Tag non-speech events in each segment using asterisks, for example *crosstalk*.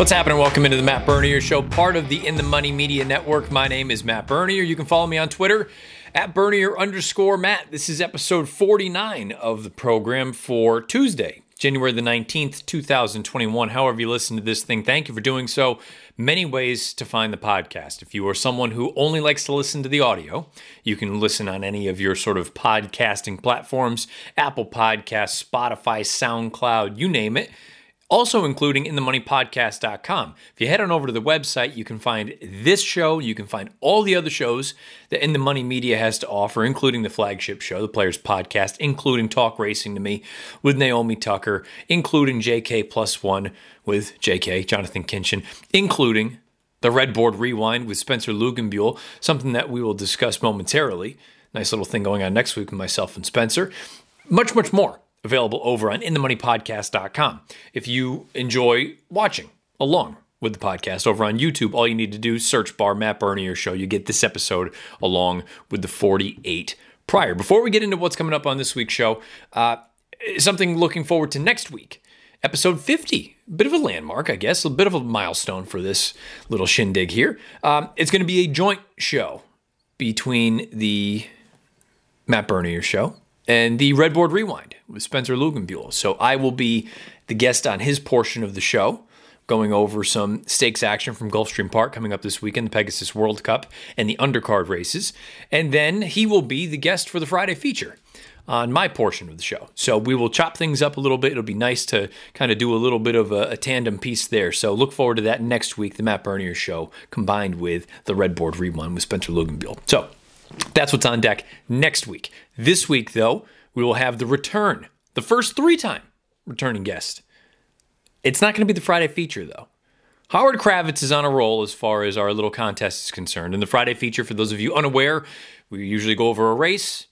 What's happening? Welcome into the Matt Bernier Show, part of the In the Money Media Network. My name is Matt Bernier. You can follow me on Twitter at Bernier underscore Matt. This is episode 49 of the program for Tuesday, January the 19th, 2021. However, you listen to this thing, thank you for doing so. Many ways to find the podcast. If you are someone who only likes to listen to the audio, you can listen on any of your sort of podcasting platforms Apple Podcasts, Spotify, SoundCloud, you name it also including inthemoneypodcast.com. If you head on over to the website, you can find this show, you can find all the other shows that In the Money Media has to offer, including the flagship show, the Players Podcast, including Talk Racing to Me with Naomi Tucker, including JK Plus One with JK, Jonathan Kinchin, including the Red Board Rewind with Spencer Lugenbuehl, something that we will discuss momentarily. Nice little thing going on next week with myself and Spencer. Much, much more available over on inthemoneypodcast.com. If you enjoy watching along with the podcast over on YouTube, all you need to do search bar Matt Bernier show. You get this episode along with the 48 prior. Before we get into what's coming up on this week's show, uh, something looking forward to next week. Episode 50, bit of a landmark, I guess, a bit of a milestone for this little shindig here. Um, it's going to be a joint show between the Matt Bernier show and the Red Board Rewind with Spencer Lugenbuehl. So I will be the guest on his portion of the show, going over some stakes action from Gulfstream Park coming up this weekend, the Pegasus World Cup and the undercard races. And then he will be the guest for the Friday feature on my portion of the show. So we will chop things up a little bit. It'll be nice to kind of do a little bit of a, a, tandem piece there. So look forward to that next week, the Matt Bernier show combined with the Red Board Rewind with Spencer Lugenbuehl. So that's what's on deck next week. This week, though, we will have the return, the first three time returning guest. It's not going to be the Friday feature, though. Howard Kravets is on a roll as far as our little contest is concerned. And the Friday feature, for those of you unaware, we usually go over a race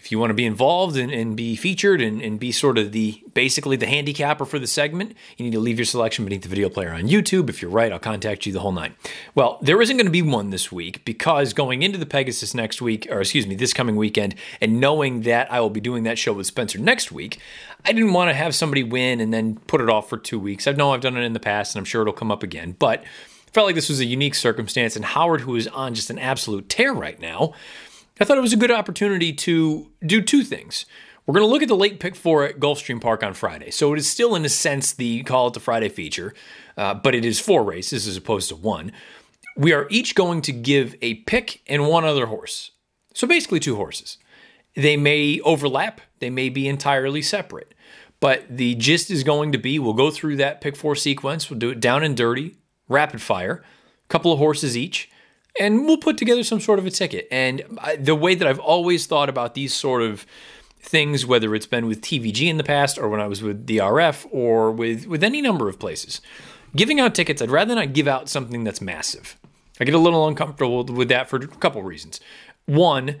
if you want to be involved and, and be featured and, and, be sort of the basically the handicapper for the segment, you need to leave your selection beneath the video player on YouTube. If you're right, I'll contact you the whole night. Well, there isn't going to be one this week because going into the Pegasus next week, or excuse me, this coming weekend, and knowing that I will be doing that show with Spencer next week, I didn't want to have somebody win and then put it off for two weeks. I know I've done it in the past and I'm sure it'll come up again, but I felt like this was a unique circumstance. And Howard, who is on just an absolute tear right now, I thought it was a good opportunity to do two things. We're going to look at the late pick four at Gulfstream Park on Friday. So it is still, in a sense, the call it the Friday feature, uh, but it is four races as opposed to one. We are each going to give a pick and one other horse. So basically, two horses. They may overlap, they may be entirely separate. But the gist is going to be we'll go through that pick four sequence, we'll do it down and dirty, rapid fire, couple of horses each and we'll put together some sort of a ticket. And the way that I've always thought about these sort of things, whether it's been with TVG in the past or when I was with the RF or with, with any number of places, giving out tickets, I'd rather not give out something that's massive. I get a little uncomfortable with that for a couple reasons. One,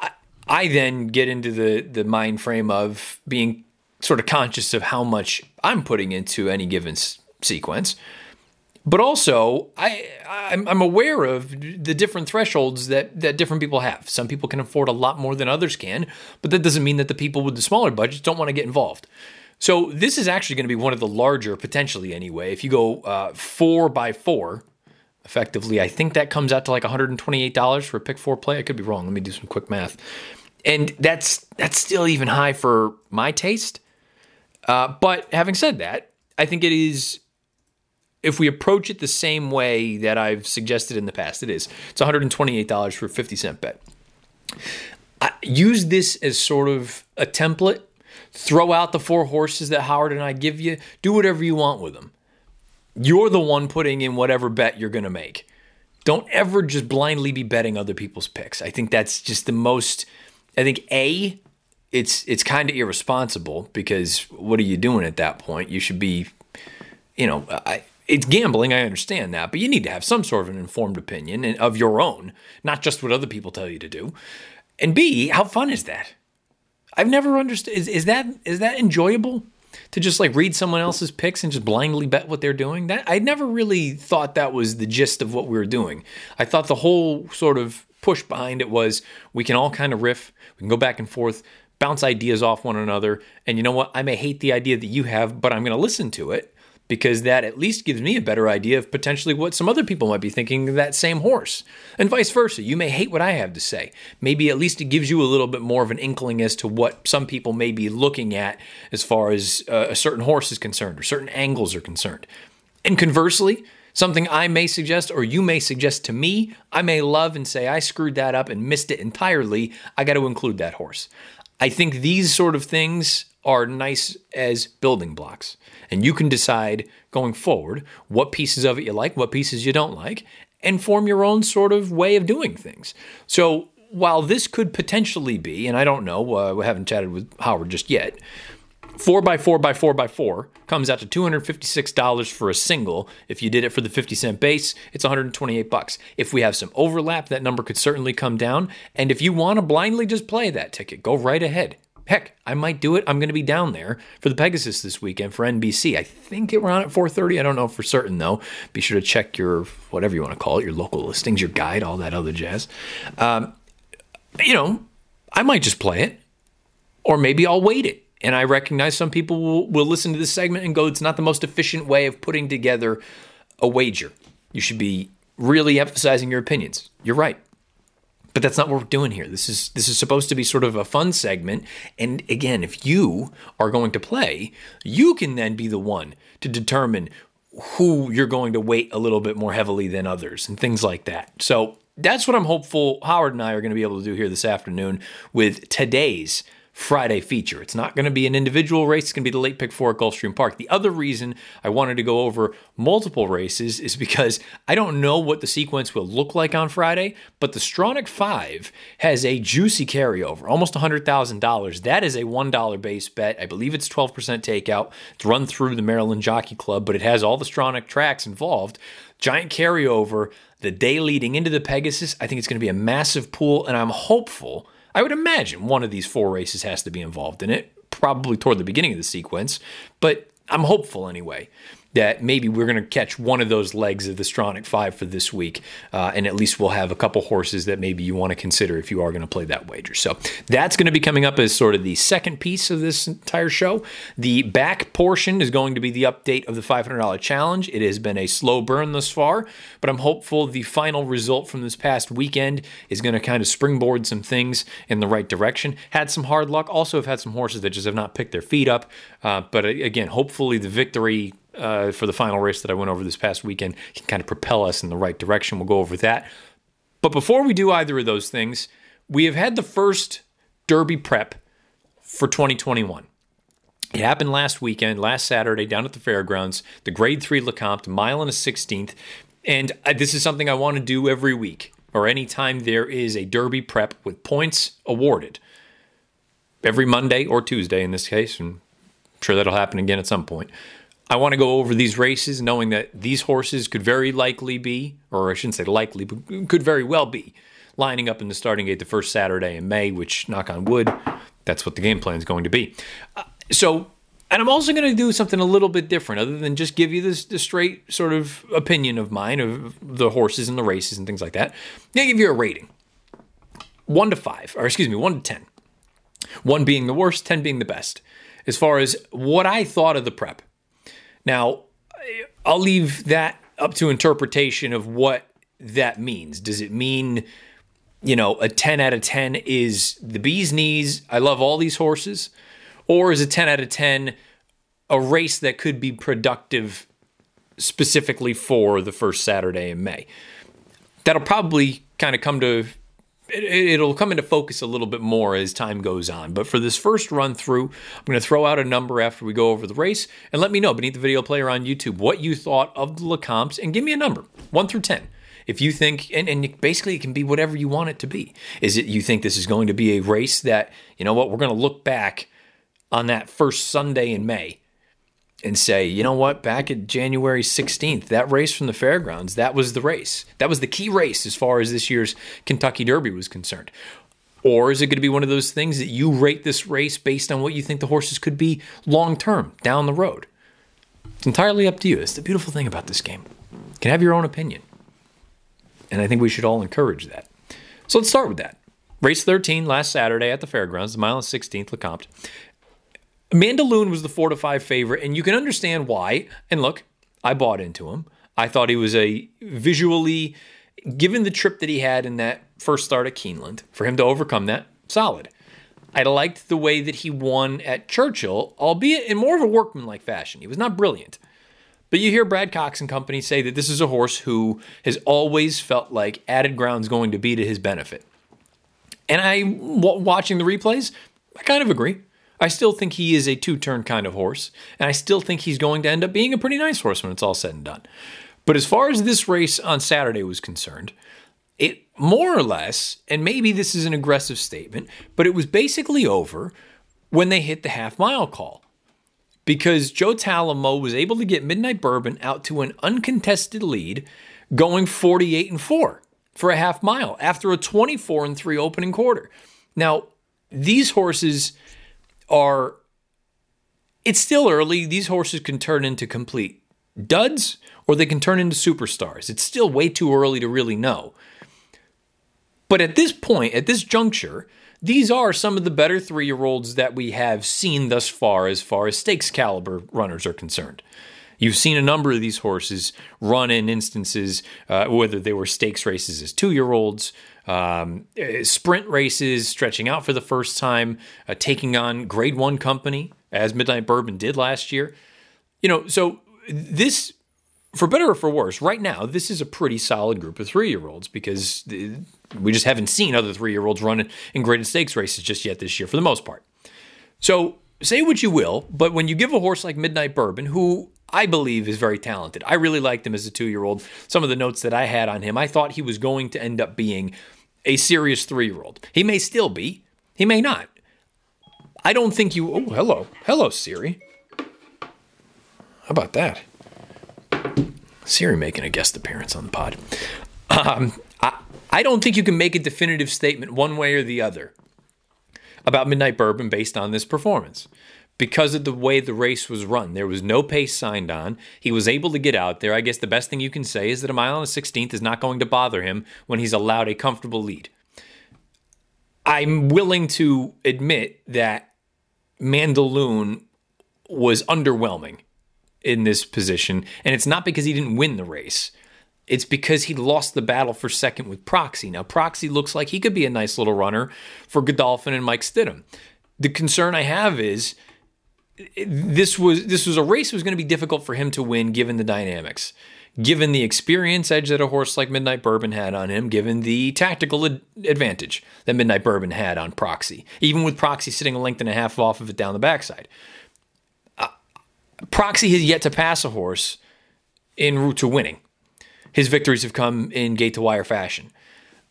I, I then get into the, the mind frame of being sort of conscious of how much I'm putting into any given s- sequence but also I I'm, I'm, aware of the different thresholds that that different people have. Some people can afford a lot more than others can, but that doesn't mean that the people with the smaller budgets don't want to get involved. So this is actually going to be one of the larger, potentially anyway. If you go uh, four by four, effectively, I think that comes out to like $128 for a pick four play. I could be wrong. Let me do some quick math, and that's that's still even high for my taste. Uh, but having said that, I think it is if we approach it the same way that I've suggested in the past, it is. It's $128 for a 50 cent bet. I use this as sort of a template. Throw out the four horses that Howard and I give you. Do whatever you want with them. You're the one putting in whatever bet you're going to make. Don't ever just blindly be betting other people's picks. I think that's just the most. I think a, it's it's kind of irresponsible because what are you doing at that point? You should be, you know, I it's gambling, I understand that, but you need to have some sort of an informed opinion of your own, not just what other people tell you to do. And B, how fun is that? I've never understood is, is that is that enjoyable to just like read someone else's picks and just blindly bet what they're doing? That I never really thought that was the gist of what we were doing. I thought the whole sort of push behind it was we can all kind of riff, we can go back and forth, bounce ideas off one another, and you know what? I may hate the idea that you have, but I'm going to listen to it because that at least gives me a better idea of potentially what some other people might be thinking of that same horse. And vice versa. You may hate what I have to say. Maybe at least it gives you a little bit more of an inkling as to what some people may be looking at as far as uh, a certain horse is concerned or certain angles are concerned. And conversely, something I may suggest or you may suggest to me, I may love and say, I screwed that up and missed it entirely. I got to include that horse. I think these sort of things are nice as building blocks. And you can decide going forward what pieces of it you like, what pieces you don't like, and form your own sort of way of doing things. So while this could potentially be, and I don't know, uh, we haven't chatted with Howard just yet, four by four by four by four comes out to $256 for a single. If you did it for the 50 cent base, it's 128 bucks. If we have some overlap, that number could certainly come down. And if you want to blindly just play that ticket, go right ahead. Heck, I might do it. I'm going to be down there for the Pegasus this weekend for NBC. I think it on at 4:30. I don't know for certain though. Be sure to check your whatever you want to call it, your local listings, your guide, all that other jazz. Um, you know, I might just play it, or maybe I'll wait it. And I recognize some people will, will listen to this segment and go, "It's not the most efficient way of putting together a wager. You should be really emphasizing your opinions." You're right. But that's not what we're doing here. This is this is supposed to be sort of a fun segment. And again, if you are going to play, you can then be the one to determine who you're going to weight a little bit more heavily than others and things like that. So that's what I'm hopeful Howard and I are going to be able to do here this afternoon with today's Friday feature. It's not going to be an individual race, it's going to be the late pick four at Gulfstream Park. The other reason I wanted to go over multiple races is because I don't know what the sequence will look like on Friday, but the Stronach 5 has a juicy carryover, almost $100,000. That is a $1 base bet. I believe it's 12% takeout. It's run through the Maryland Jockey Club, but it has all the Stronach tracks involved. Giant carryover the day leading into the Pegasus. I think it's going to be a massive pool, and I'm hopeful I would imagine one of these four races has to be involved in it, probably toward the beginning of the sequence, but I'm hopeful anyway that maybe we're going to catch one of those legs of the Stronach 5 for this week. Uh, and at least we'll have a couple horses that maybe you want to consider if you are going to play that wager. So that's going to be coming up as sort of the second piece of this entire show. The back portion is going to be the update of the $500 challenge. It has been a slow burn thus far, but I'm hopeful the final result from this past weekend is going to kind of springboard some things in the right direction. Had some hard luck. Also, have had some horses that just have not picked their feet up. Uh, but again, hopefully the victory uh, for the final race that I went over this past weekend can kind of propel us in the right direction. We'll go over that. But before we do either of those things, we have had the first Derby prep for 2021. It happened last weekend, last Saturday, down at the fairgrounds, the Grade 3 Lecomte, mile and a 16th. And this is something I want to do every week or anytime there is a Derby prep with points awarded. Every Monday or Tuesday in this case, and I'm sure that'll happen again at some point. I want to go over these races knowing that these horses could very likely be, or I shouldn't say likely, but could very well be lining up in the starting gate the first Saturday in May, which, knock on wood, that's what the game plan is going to be. Uh, so, and I'm also going to do something a little bit different other than just give you this, this straight sort of opinion of mine of the horses and the races and things like that. To give you a rating one to five, or excuse me, one to 10. One being the worst, 10 being the best. As far as what I thought of the prep. Now, I'll leave that up to interpretation of what that means. Does it mean, you know, a 10 out of 10 is the bee's knees? I love all these horses. Or is a 10 out of 10 a race that could be productive specifically for the first Saturday in May? That'll probably kind of come to it, will come into focus a little bit more as time goes on. But for this first run through, I'm going to throw out a number after we go over the race and let me know beneath the video player on YouTube what you thought of the Lecomtes and give me a number, 1 through 10. If you think, and, and basically it can be whatever you want it to be. Is it you think this is going to be a race that, you know what, we're going to look back on that first Sunday in May and say, you know what, back at January 16th, that race from the fairgrounds, that was the race. That was the key race as far as this year's Kentucky Derby was concerned. Or is it going to be one of those things that you rate this race based on what you think the horses could be long term down the road? It's entirely up to you. It's the beautiful thing about this game. You can have your own opinion. And I think we should all encourage that. So let's start with that. Race 13 last Saturday at the fairgrounds, the mile and 16th Lecomte. Mandaloun was the four to five favorite, and you can understand why. And look, I bought into him. I thought he was a visually, given the trip that he had in that first start at Keeneland, for him to overcome that, solid. I liked the way that he won at Churchill, albeit in more of a workmanlike fashion. He was not brilliant. But you hear Brad Cox and company say that this is a horse who has always felt like added ground is going to be to his benefit. And I, watching the replays, I kind of agree. I still think he is a two turn kind of horse, and I still think he's going to end up being a pretty nice horse when it's all said and done. But as far as this race on Saturday was concerned, it more or less, and maybe this is an aggressive statement, but it was basically over when they hit the half mile call. Because Joe Talamo was able to get Midnight Bourbon out to an uncontested lead, going 48 and 4 for a half mile after a 24 and 3 opening quarter. Now, these horses are it's still early. These horses can turn into complete duds or they can turn into superstars. It's still way too early to really know. But at this point, at this juncture, these are some of the better three year olds that we have seen thus far as far as stakes caliber runners are concerned. You've seen a number of these horses run in instances, uh, whether they were stakes races as two year olds, um, uh, sprint races, stretching out for the first time, uh, taking on grade one company, as Midnight Bourbon did last year. You know, so this, for better or for worse, right now, this is a pretty solid group of three year olds because we just haven't seen other three year olds run in graded stakes races just yet this year for the most part. So say what you will, but when you give a horse like Midnight Bourbon, who I believe is very talented. I really liked him as a two year old. Some of the notes that I had on him, I thought he was going to end up being a serious three year old. He may still be, he may not. I don't think you. Oh, hello. Hello, Siri. How about that? Siri making a guest appearance on the pod. Um, I, I don't think you can make a definitive statement one way or the other about Midnight Bourbon based on this performance because of the way the race was run. There was no pace signed on. He was able to get out there. I guess the best thing you can say is that a mile and a 16th is not going to bother him when he's allowed a comfortable lead. I'm willing to admit that Mandaloun was underwhelming in this position, and it's not because he didn't win the race. It's because he lost the battle for second with Proxy. Now, Proxy looks like he could be a nice little runner for Godolphin and Mike Stidham. The concern I have is this was this was a race that was going to be difficult for him to win given the dynamics given the experience edge that a horse like Midnight Bourbon had on him, given the tactical ad- advantage that Midnight Bourbon had on Proxy, even with Proxy sitting a length and a half off of it down the backside. Uh, Proxy has yet to pass a horse en route to winning. His victories have come in gate to wire fashion.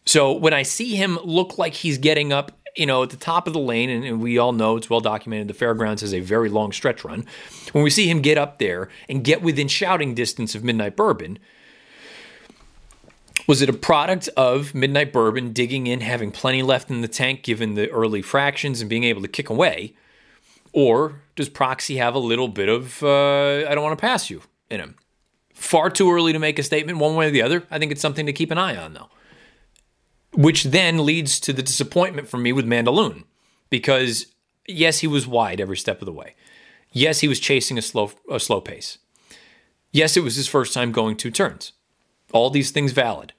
So when I see him look like he's getting up you know, at the top of the lane, and, we all know it's well documented, the fairgrounds has a very long stretch run. When we see him get up there and get within shouting distance of Midnight Bourbon, was it a product of Midnight Bourbon digging in, having plenty left in the tank given the early fractions and being able to kick away? Or does Proxy have a little bit of, uh, I don't want to pass you in him? Far too early to make a statement one way or the other. I think it's something to keep an eye on, though which then leads to the disappointment for me with Mandaloun because yes, he was wide every step of the way. Yes, he was chasing a slow a slow pace. Yes, it was his first time going two turns. All these things valid.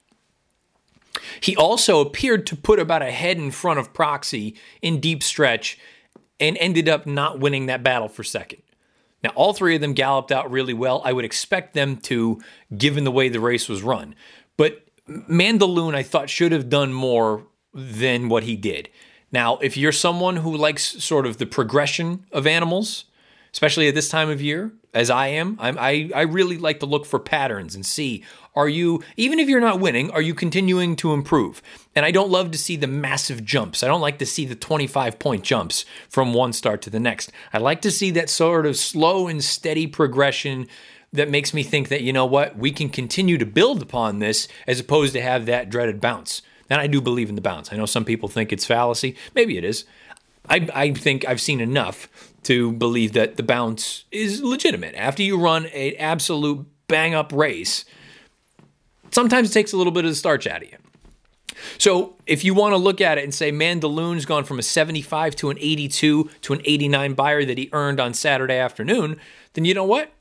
He also appeared to put about a head in front of Proxy in deep stretch and ended up not winning that battle for second. Now, all three of them galloped out really well. I would expect them to, given the way the race was run. But Mandaloun, I thought, should have done more than what he did. Now, if you're someone who likes sort of the progression of animals, especially at this time of year, as I am, I'm, i I really like to look for patterns and see are you even if you're not winning, are you continuing to improve? And I don't love to see the massive jumps. I don't like to see the 25 point jumps from one start to the next. I like to see that sort of slow and steady progression that makes me think that, you know what, we can continue to build upon this as opposed to have that dreaded bounce. And I do believe in the bounce. I know some people think it's fallacy. Maybe it is. I, I think I've seen enough to believe that the bounce is legitimate. After you run an absolute bang up race, sometimes it takes a little bit of the starch out of you. So if you want to look at it and say Mandaloun's gone from a 75 to an 82 to an 89 Beyer that he earned on Saturday afternoon, then you know what?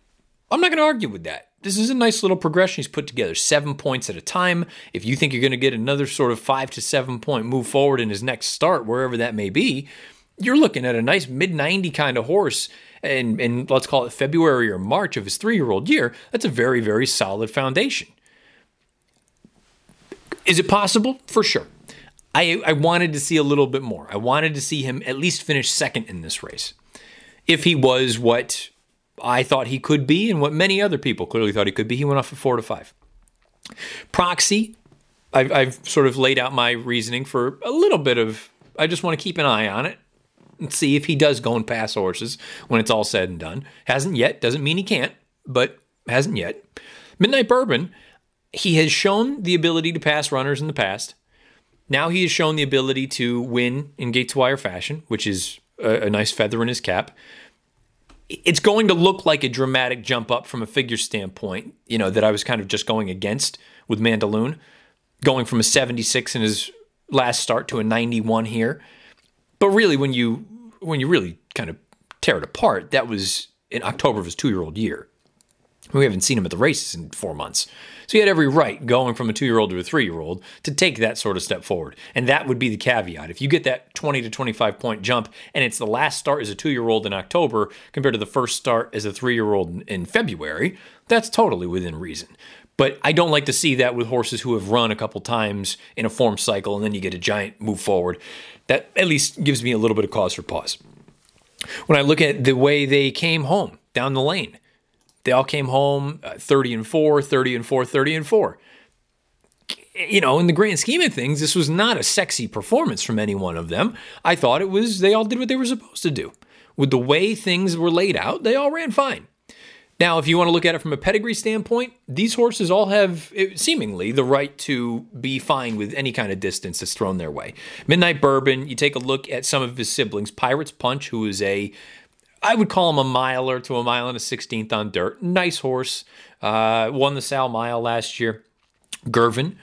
I'm not going to argue with that. This is a nice little progression he's put together, seven points at a time. If you think you're going to get another sort of five to seven point move forward in his next start, wherever that may be, you're looking at a nice mid 90 kind of horse. And, and let's call it February or March of his three year old year. That's a very, very solid foundation. Is it possible? For sure. I, I wanted to see a little bit more. I wanted to see him at least finish second in this race. If he was what I thought he could be and what many other people clearly thought he could be, he went off at four to five. Proxy, I've, I've sort of laid out my reasoning for a little bit of, I just want to keep an eye on it and see if he does go and pass horses when it's all said and done. Hasn't yet, doesn't mean he can't, but hasn't yet. Midnight Bourbon, he has shown the ability to pass runners in the past. Now he has shown the ability to win in gate to wire fashion, which is a, a nice feather in his cap. It's going to look like a dramatic jump up from a figure standpoint, you know, that I was kind of just going against with Mandaloun, going from a 76 in his last start to a 91 here. But really, when you when you really kind of tear it apart, that was in October of his two year old year. We haven't seen him at the races in four months. So he had every right going from a two year old to a three year old to take that sort of step forward. And that would be the caveat. If you get that 20 to 25 point jump and it's the last start as a two year old in October compared to the first start as a three year old in February, that's totally within reason. But I don't like to see that with horses who have run a couple times in a form cycle and then you get a giant move forward. That at least gives me a little bit of cause for pause. When I look at the way they came home down the lane, they all came home uh, 30 and 4, 30 and 4, 30 and 4. You know, in the grand scheme of things, this was not a sexy performance from any one of them. I thought it was, they all did what they were supposed to do. With the way things were laid out, they all ran fine. Now, if you want to look at it from a pedigree standpoint, these horses all have eh, seemingly the right to be fine with any kind of distance that's thrown their way. Midnight Bourbon, you take a look at some of his siblings. Pirates Punch, who is a I would call him a miler to a mile and a 16th on dirt. Nice horse. Uh, won the Sal Mile last year. Girvin,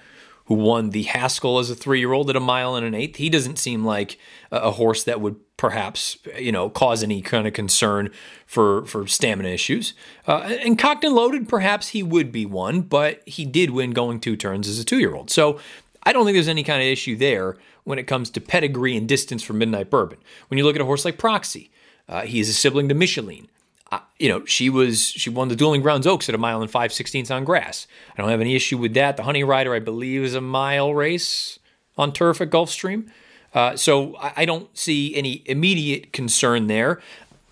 who won the Haskell as a three year old at a mile and an eighth. He doesn't seem like a horse that would perhaps you know cause any kind of concern for for stamina issues. Uh, and cocked and loaded, perhaps he would be one, but he did win going two turns as a two year old. So I don't think there's any kind of issue there when it comes to pedigree and distance for Midnight Bourbon. When you look at a horse like Proxy, uh, he is a sibling to Micheline. Uh, you know, she was she won the Dueling Grounds Oaks at a mile and five sixteenths on grass. I don't have any issue with that. The Honey Ryder, I believe, is a mile race on turf at Gulfstream. Uh, so I, I, don't see any immediate concern there.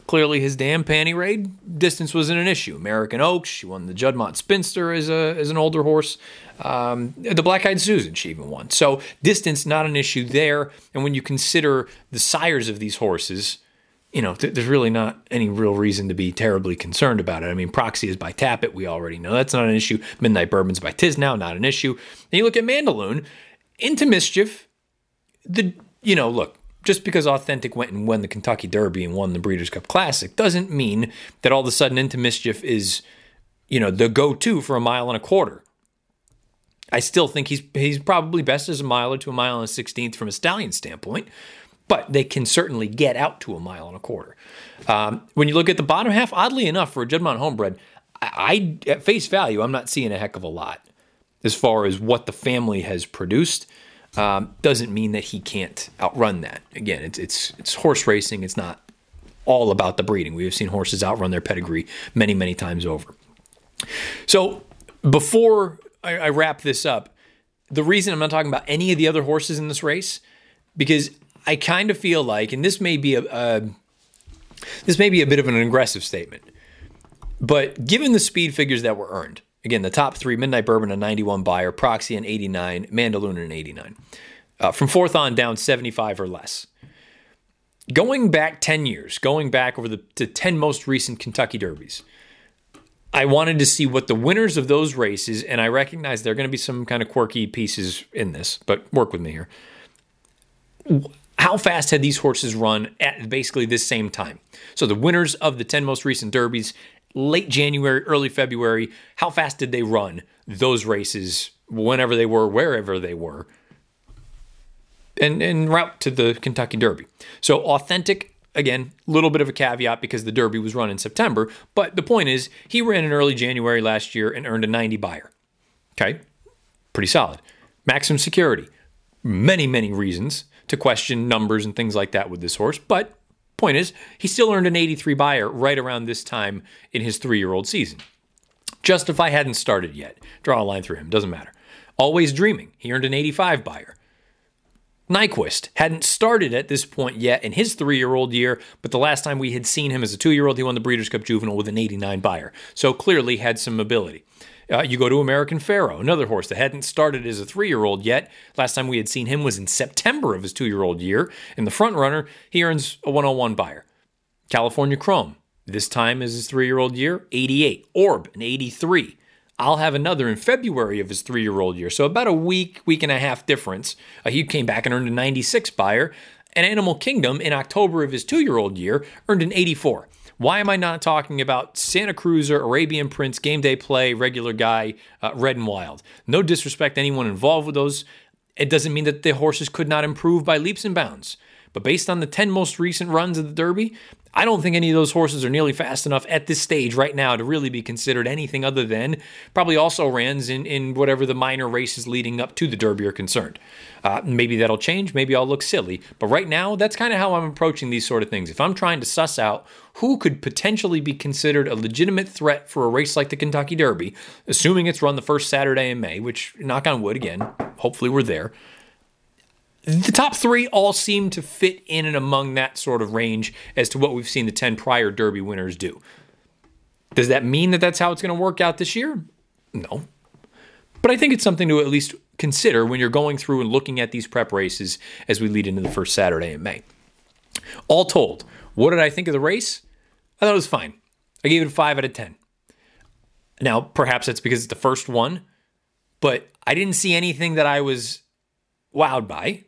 Clearly, his dam panty raid distance wasn't an issue. American Oaks, she won the Juddmonte Spinster as a as an older horse. Um, the Black Eyed Susan, she even won. So distance not an issue there. And when you consider the sires of these horses, you know, th- there's really not any real reason to be terribly concerned about it. I mean, proxy is by Tapit, we already know that's not an issue. Midnight Bourbon's by Tiznow, not an issue. And you look at Mandaloun, into mischief. The you know, look, just because Authentic went and won the Kentucky Derby and won the Breeders' Cup Classic doesn't mean that all of a sudden Into Mischief is, you know, the go-to for a mile and a quarter. I still think he's he's probably best as a miler to a mile and a sixteenth from a stallion standpoint but they can certainly get out to a mile and a quarter. Um, when you look at the bottom half, oddly enough, for a Juddmonte homebred, I, I, at face value, I'm not seeing a heck of a lot as far as what the family has produced. Um, doesn't mean that he can't outrun that. Again, it's it's it's horse racing. It's not all about the breeding. We have seen horses outrun their pedigree many many times over. So before I, I wrap this up, the reason I'm not talking about any of the other horses in this race because I kind of feel like, and this may be a, a this may be a bit of an aggressive statement, but given the speed figures that were earned, again, the top three: Midnight Bourbon a 91 Beyer, Proxy an 89, Mandaloun an 89. Uh, from fourth on down 75 or less. Going back 10 years, going back over the, the 10 most recent Kentucky Derbies, I wanted to see what the winners of those races, and I recognize there are going to be some kind of quirky pieces in this, but work with me here how fast had these horses run at basically this same time? So the winners of the 10 most recent derbies, late January, early February, how fast did they run those races whenever they were, wherever they were? and en route to the Kentucky Derby. So authentic Again, little bit of a caveat because the Derby was run in September, but the point is he ran in early January last year and earned a 90 Beyer. Okay, pretty solid. Maximum security. Many, many reasons to question numbers and things like that with this horse, but point is he still earned an 83 Beyer right around this time in his three-year-old season. Justify hadn't started yet. Draw a line through him, doesn't matter. Always Dreaming, he earned an 85 Beyer. Nyquist hadn't started at this point yet in his three year old year, but the last time we had seen him as a two year old, he won the Breeders' Cup Juvenile with an 89 Beyer. So clearly had some ability. Uh, you go to American Pharoah, another horse that hadn't started as a three year old yet. Last time we had seen him was in September of his two year old year. In the front runner, he earns a 101 Beyer. California Chrome, this time is his three year old year, 88. Orb, an 83. I'll have another in February of his three year old year. So about a week, week and a half difference. Uh, he came back and earned a 96 Beyer. And Animal Kingdom in October of his two year old year earned an 84. Why am I not talking about Santa Cruiser, Arabian Prince, Game Day Play, Regular Guy, uh, Red and Wild? No disrespect to anyone involved with those. It doesn't mean that the horses could not improve by leaps and bounds. But based on the 10 most recent runs of the Derby, I don't think any of those horses are nearly fast enough at this stage right now to really be considered anything other than probably also rans in, in whatever the minor races leading up to the Derby are concerned. Uh, maybe that'll change. Maybe I'll look silly. But right now, that's kind of how I'm approaching these sort of things. If I'm trying to suss out who could potentially be considered a legitimate threat for a race like the Kentucky Derby, assuming it's run the first Saturday in May, which, knock on wood, again, hopefully we're there the top three all seem to fit in and among that sort of range as to what we've seen the 10 prior Derby winners do. Does that mean that that's how it's going to work out this year? No. But I think it's something to at least consider when you're going through and looking at these prep races as we lead into the first Saturday in May. All told, what did I think of the race? I thought it was fine. I gave it a 5 out of 10. Now, perhaps that's because it's the first one, but I didn't see anything that I was wowed by.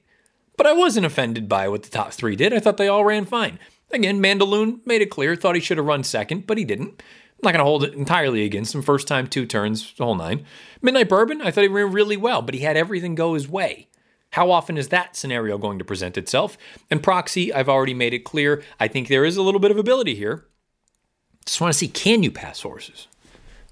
But I wasn't offended by what the top three did. I thought they all ran fine. Again, Mandaloun made it clear, thought he should have run second, but he didn't. I'm not going to hold it entirely against him. First time, two turns, the whole nine. Midnight Bourbon, I thought he ran really well, but he had everything go his way. How often is that scenario going to present itself? And Proxy, I've already made it clear. I think there is a little bit of ability here. Just want to see can you pass horses?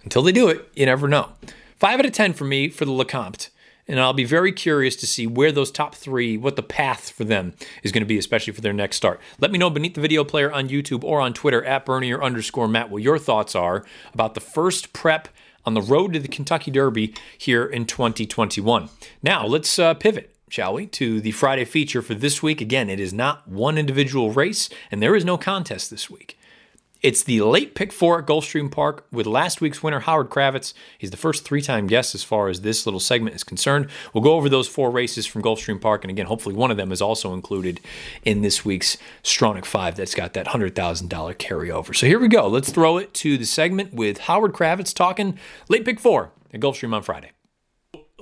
Until they do it, you never know. Five out of 10 for me for the Lecomte. And I'll be very curious to see where those top three, what the path for them is going to be, especially for their next start. Let me know beneath the video player on YouTube or on Twitter at Bernier underscore Matt what your thoughts are about the first prep on the road to the Kentucky Derby here in 2021. Now, let's uh, pivot shall we, to the Friday feature for this week. Again, it is not one individual race, and there is no contest this week. It's the late pick four at Gulfstream Park with last week's winner, Howard Kravets. He's the first three time guest as far as this little segment is concerned. We'll go over those four races from Gulfstream Park. And again, hopefully one of them is also included in this week's Stronach 5 that's got that $100,000 carryover. So here we go. Let's throw it to the segment with Howard Kravets talking late pick four at Gulfstream on Friday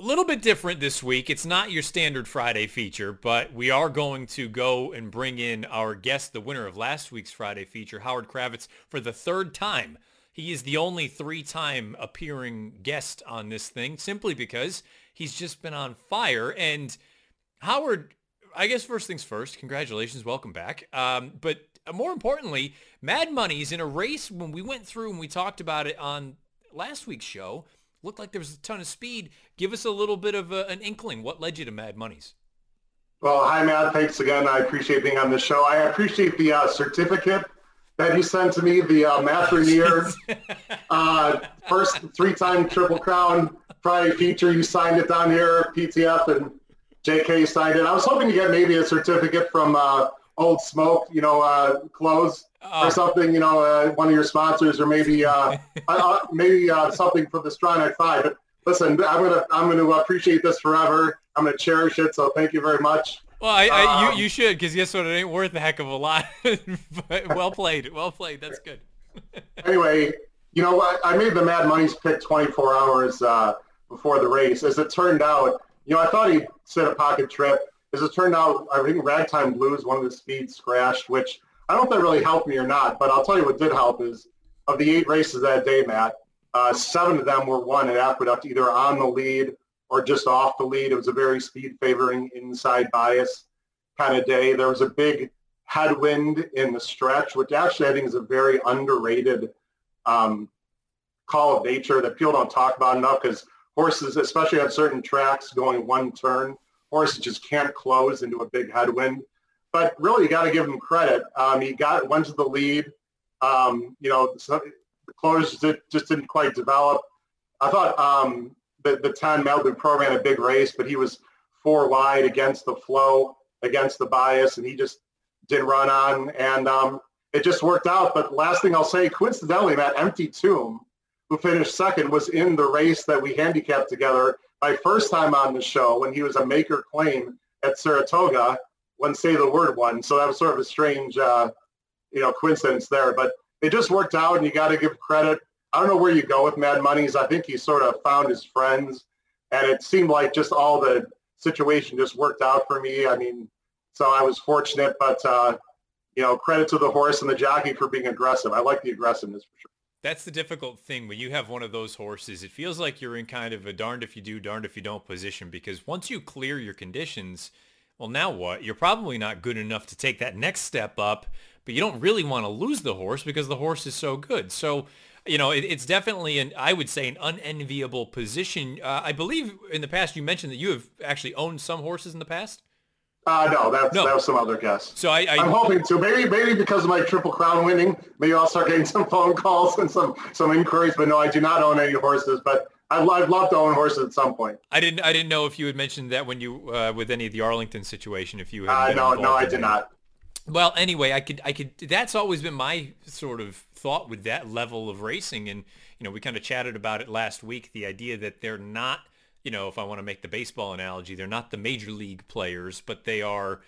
little bit different this week. It's not your standard Friday feature, but we are going to go and bring in our guest, the winner of last week's Friday feature, Howard Kravets, for the third time. He is the only three-time appearing guest on this thing simply because he's just been on fire. And Howard, I guess first things first, congratulations, welcome back. Um, but more importantly, Mad Money's in a race when we went through and we talked about it on last week's show looked like there was a ton of speed. Give us a little bit of a, an inkling. What led you to Mad Monies? Well, hi, Matt. Thanks again. I appreciate being on the show. I appreciate the uh, certificate that you sent to me, the uh, Matt *laughs* uh, first three-time Triple Crown Friday feature. You signed it down here, PTF and JK signed it. I was hoping to get maybe a certificate from uh, Old Smoke, you know, uh, or oh. something, you know, uh, one of your sponsors, or maybe uh, *laughs* uh, maybe uh, something for the Stronach Five. But listen, I'm gonna I'm gonna appreciate this forever. I'm gonna cherish it. So thank you very much. Well, I, I um, you you should because guess what? It ain't worth a heck of a lot. *laughs* but well played, well played. That's good. *laughs* anyway, you know what? I made the Mad Money's pick 24 hours uh, before the race. As it turned out, you know, I thought he set a pocket trip. As it turned out, I think Ragtime Blues, one of the speeds scratched, which I don't know if that really helped me or not, but I'll tell you what did help is of the eight races that day, Matt, uh, seven of them were won at Aqueduct either on the lead or just off the lead. It was a very speed favoring inside bias kind of day. There was a big headwind in the stretch, which actually I think is a very underrated um, call of nature that people don't talk about enough because horses, especially on certain tracks going one turn, horses just can't close into a big headwind. But really, you got to give him credit. Um, he got went to the lead. Um, you know, so the close just didn't quite develop. I thought um, the, the 10 Melbourne Pro ran a big race, but he was four wide against the flow, against the bias, and he just didn't run on. And um, it just worked out. But last thing I'll say, coincidentally, that empty tomb who finished second was in the race that we handicapped together my first time on the show when he was a maker claim at Saratoga when Say the Word won. So that was sort of a strange, uh, you know, coincidence there. But it just worked out, and you got to give credit. I don't know where you go with Mad Money's. I think he sort of found his friends, and it seemed like just all the situation just worked out for me. I mean, so I was fortunate, but uh, you know, credit to the horse and the jockey for being aggressive. I like the aggressiveness for sure. That's the difficult thing when you have one of those horses. It feels like you're in kind of a darned if you do, darned if you don't position because once you clear your conditions, well, now what? You're probably not good enough to take that next step up, but you don't really want to lose the horse because the horse is so good. So, you know, it, it's definitely an, I would say, an unenviable position. Uh, I believe in the past you mentioned that you have actually owned some horses in the past. Uh, no, that's, no. that was some other guess. So I, I, am hoping to. Maybe, maybe because of my triple crown winning, maybe I'll start getting *laughs* some phone calls and some some inquiries. But no, I do not own any horses. But I'd, I'd love to own horses at some point. I didn't. I didn't know if you had mentioned that when you uh, with any of the Arlington situation. If you had. Uh, no, no, I did not. Well, anyway, I could. I could. That's always been my sort of thought with that level of racing, and you know, we kind of chatted about it last week. The idea that they're not you know, if I want to make the baseball analogy, they're not the major league players, but they are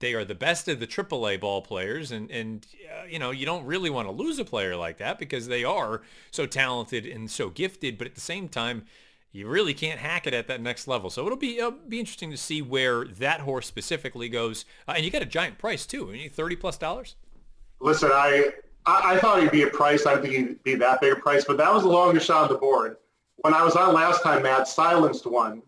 they are the best of the AAA ball players, and and uh, you know you don't really want to lose a player like that because they are so talented and so gifted, but at the same time, you really can't hack it at that next level. So it'll be be interesting to see where that horse specifically goes, uh, and you got a giant price too, thirty plus dollars. Listen, I, I thought he'd be a price. I think he'd be that big a price, but that was the longest shot on the board when I was on last time, Matt silenced one,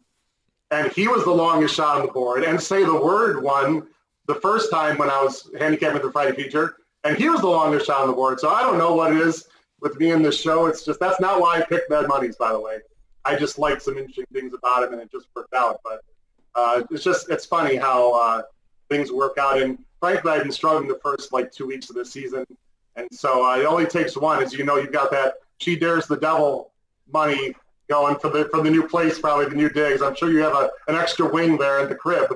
and he was the longest shot on the board. And say the word won the first time when I was handicapping the Friday feature, and he was the longest shot on the board. So I don't know what it is with me in this show. It's just that's not why I picked Mad Money's, by the way. I just like some interesting things about him, and it just worked out. But uh, it's just it's funny how uh, things work out. And frankly, I've been struggling the first like two weeks of the season, and so uh, it only takes one. As you know, you've got that she dares the devil money going for the for the new place, probably the new digs. I'm sure you have a, an extra wing there at the crib.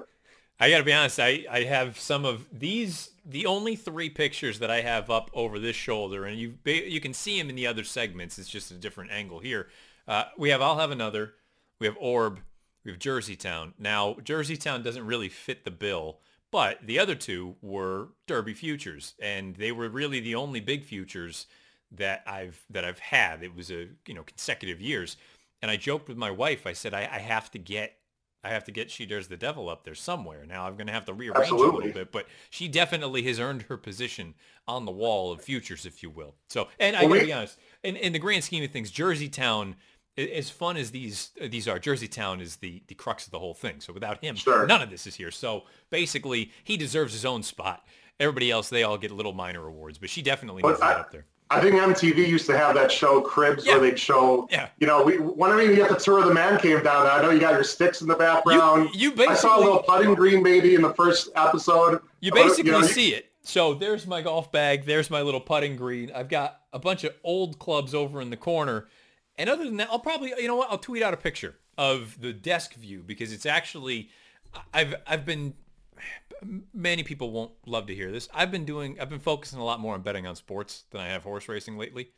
I got to be honest. I, I have some of these. The only three pictures that I have up over this shoulder, and you you can see them in the other segments. It's just a different angle here. Uh, we have I'll have another. We have Orb. We have Jerseytown. Now Jerseytown doesn't really fit the bill, but the other two were Derby futures, and they were really the only big futures that I've that I've had. It was a you know consecutive years, and I joked with my wife. I said I, I have to get I have to get She Dares the Devil up there somewhere. Now I'm going to have to rearrange Absolutely. a little bit, but she definitely has earned her position on the wall of futures, if you will. So, and well, I got to be honest, in, in the grand scheme of things, Jersey Town, as fun as these these are, Jersey Town is the the crux of the whole thing. So without him, sure. none of this is here. So basically, he deserves his own spot. Everybody else, they all get little minor awards, but she definitely needs to get up there. I think MTV used to have that show Cribs yeah. where they'd show, yeah. you know, we whenever you get the tour of the man cave down there, I know you got your sticks in the background. You, you basically, I saw a little putting green maybe in the first episode. You basically you know, see it. So there's my golf bag. There's my little putting green. I've got a bunch of old clubs over in the corner. And other than that, I'll probably, you know what, I'll tweet out a picture of the desk view because it's actually, I've I've been many people won't love to hear this. I've been doing, I've been focusing a lot more on betting on sports than I have horse racing lately.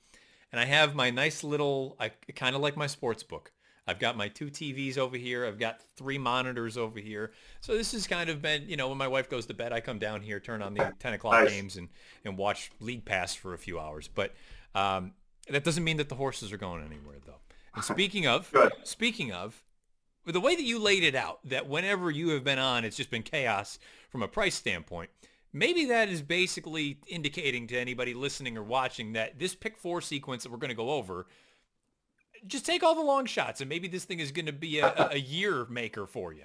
And I have my nice little, I kind of like my sports book. I've got my two TVs over here. I've got three monitors over here. So this has kind of been, you know, when my wife goes to bed, I come down here, turn on the 10 o'clock nice. games and, and watch League Pass for a few hours. But um, that doesn't mean that the horses are going anywhere, though. And *laughs* speaking of, Good. speaking of, the way that you laid it out, that whenever you have been on, it's just been chaos from a price standpoint. Maybe that is basically indicating to anybody listening or watching that this pick four sequence that we're going to go over just take all the long shots, and maybe this thing is going to be a, a year maker for you.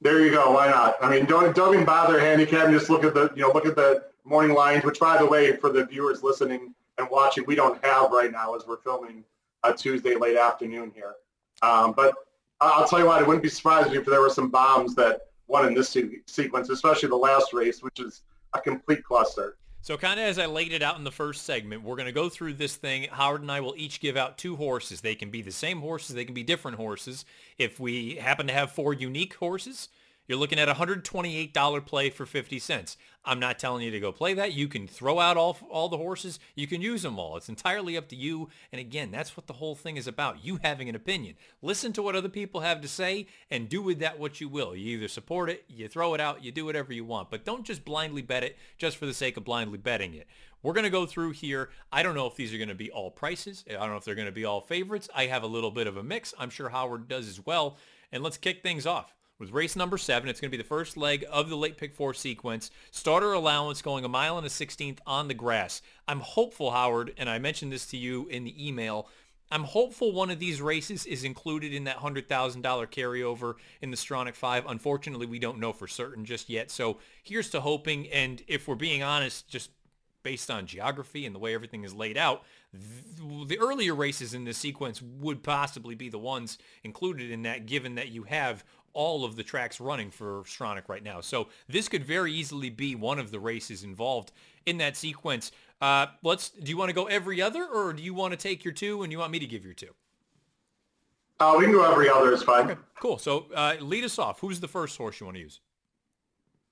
There you go. Why not? I mean, don't don't even bother handicapping. Just look at the you know look at the morning lines. Which, by the way, for the viewers listening and watching, we don't have right now as we're filming a Tuesday late afternoon here. Um, but I'll tell you what, it wouldn't be surprising if there were some bombs that won in this se- sequence, especially the last race, which is a complete cluster. So kind of as I laid it out in the first segment, we're going to go through this thing. Howard and I will each give out two horses. They can be the same horses. They can be different horses. If we happen to have four unique horses, you're looking at a $128 play for 50 cents. I'm not telling you to go play that. You can throw out all, all the horses. You can use them all. It's entirely up to you. And again, that's what the whole thing is about. You having an opinion. Listen to what other people have to say and do with that what you will. You either support it, you throw it out, you do whatever you want. But don't just blindly bet it just for the sake of blindly betting it. We're going to go through here. I don't know if these are going to be all prices. I don't know if they're going to be all favorites. I have a little bit of a mix. I'm sure Howard does as well. And let's kick things off with race number seven. It's going to be the first leg of the late pick four sequence. Starter allowance going a mile and a 16th on the grass. I'm hopeful, Howard, and I mentioned this to you in the email. I'm hopeful one of these races is included in that $100,000 carryover in the Stronach 5. Unfortunately, we don't know for certain just yet. So here's to hoping. And if we're being honest, just based on geography and the way everything is laid out, the earlier races in this sequence would possibly be the ones included in that, given that you have all of the tracks running for Stronach right now. So this could very easily be one of the races involved in that sequence. Uh, let's. Do you want to go every other, or do you want to take your two and you want me to give your two? Uh, we can go every other. Is fine. Okay, cool. So uh, lead us off. Who's the first horse you want to use?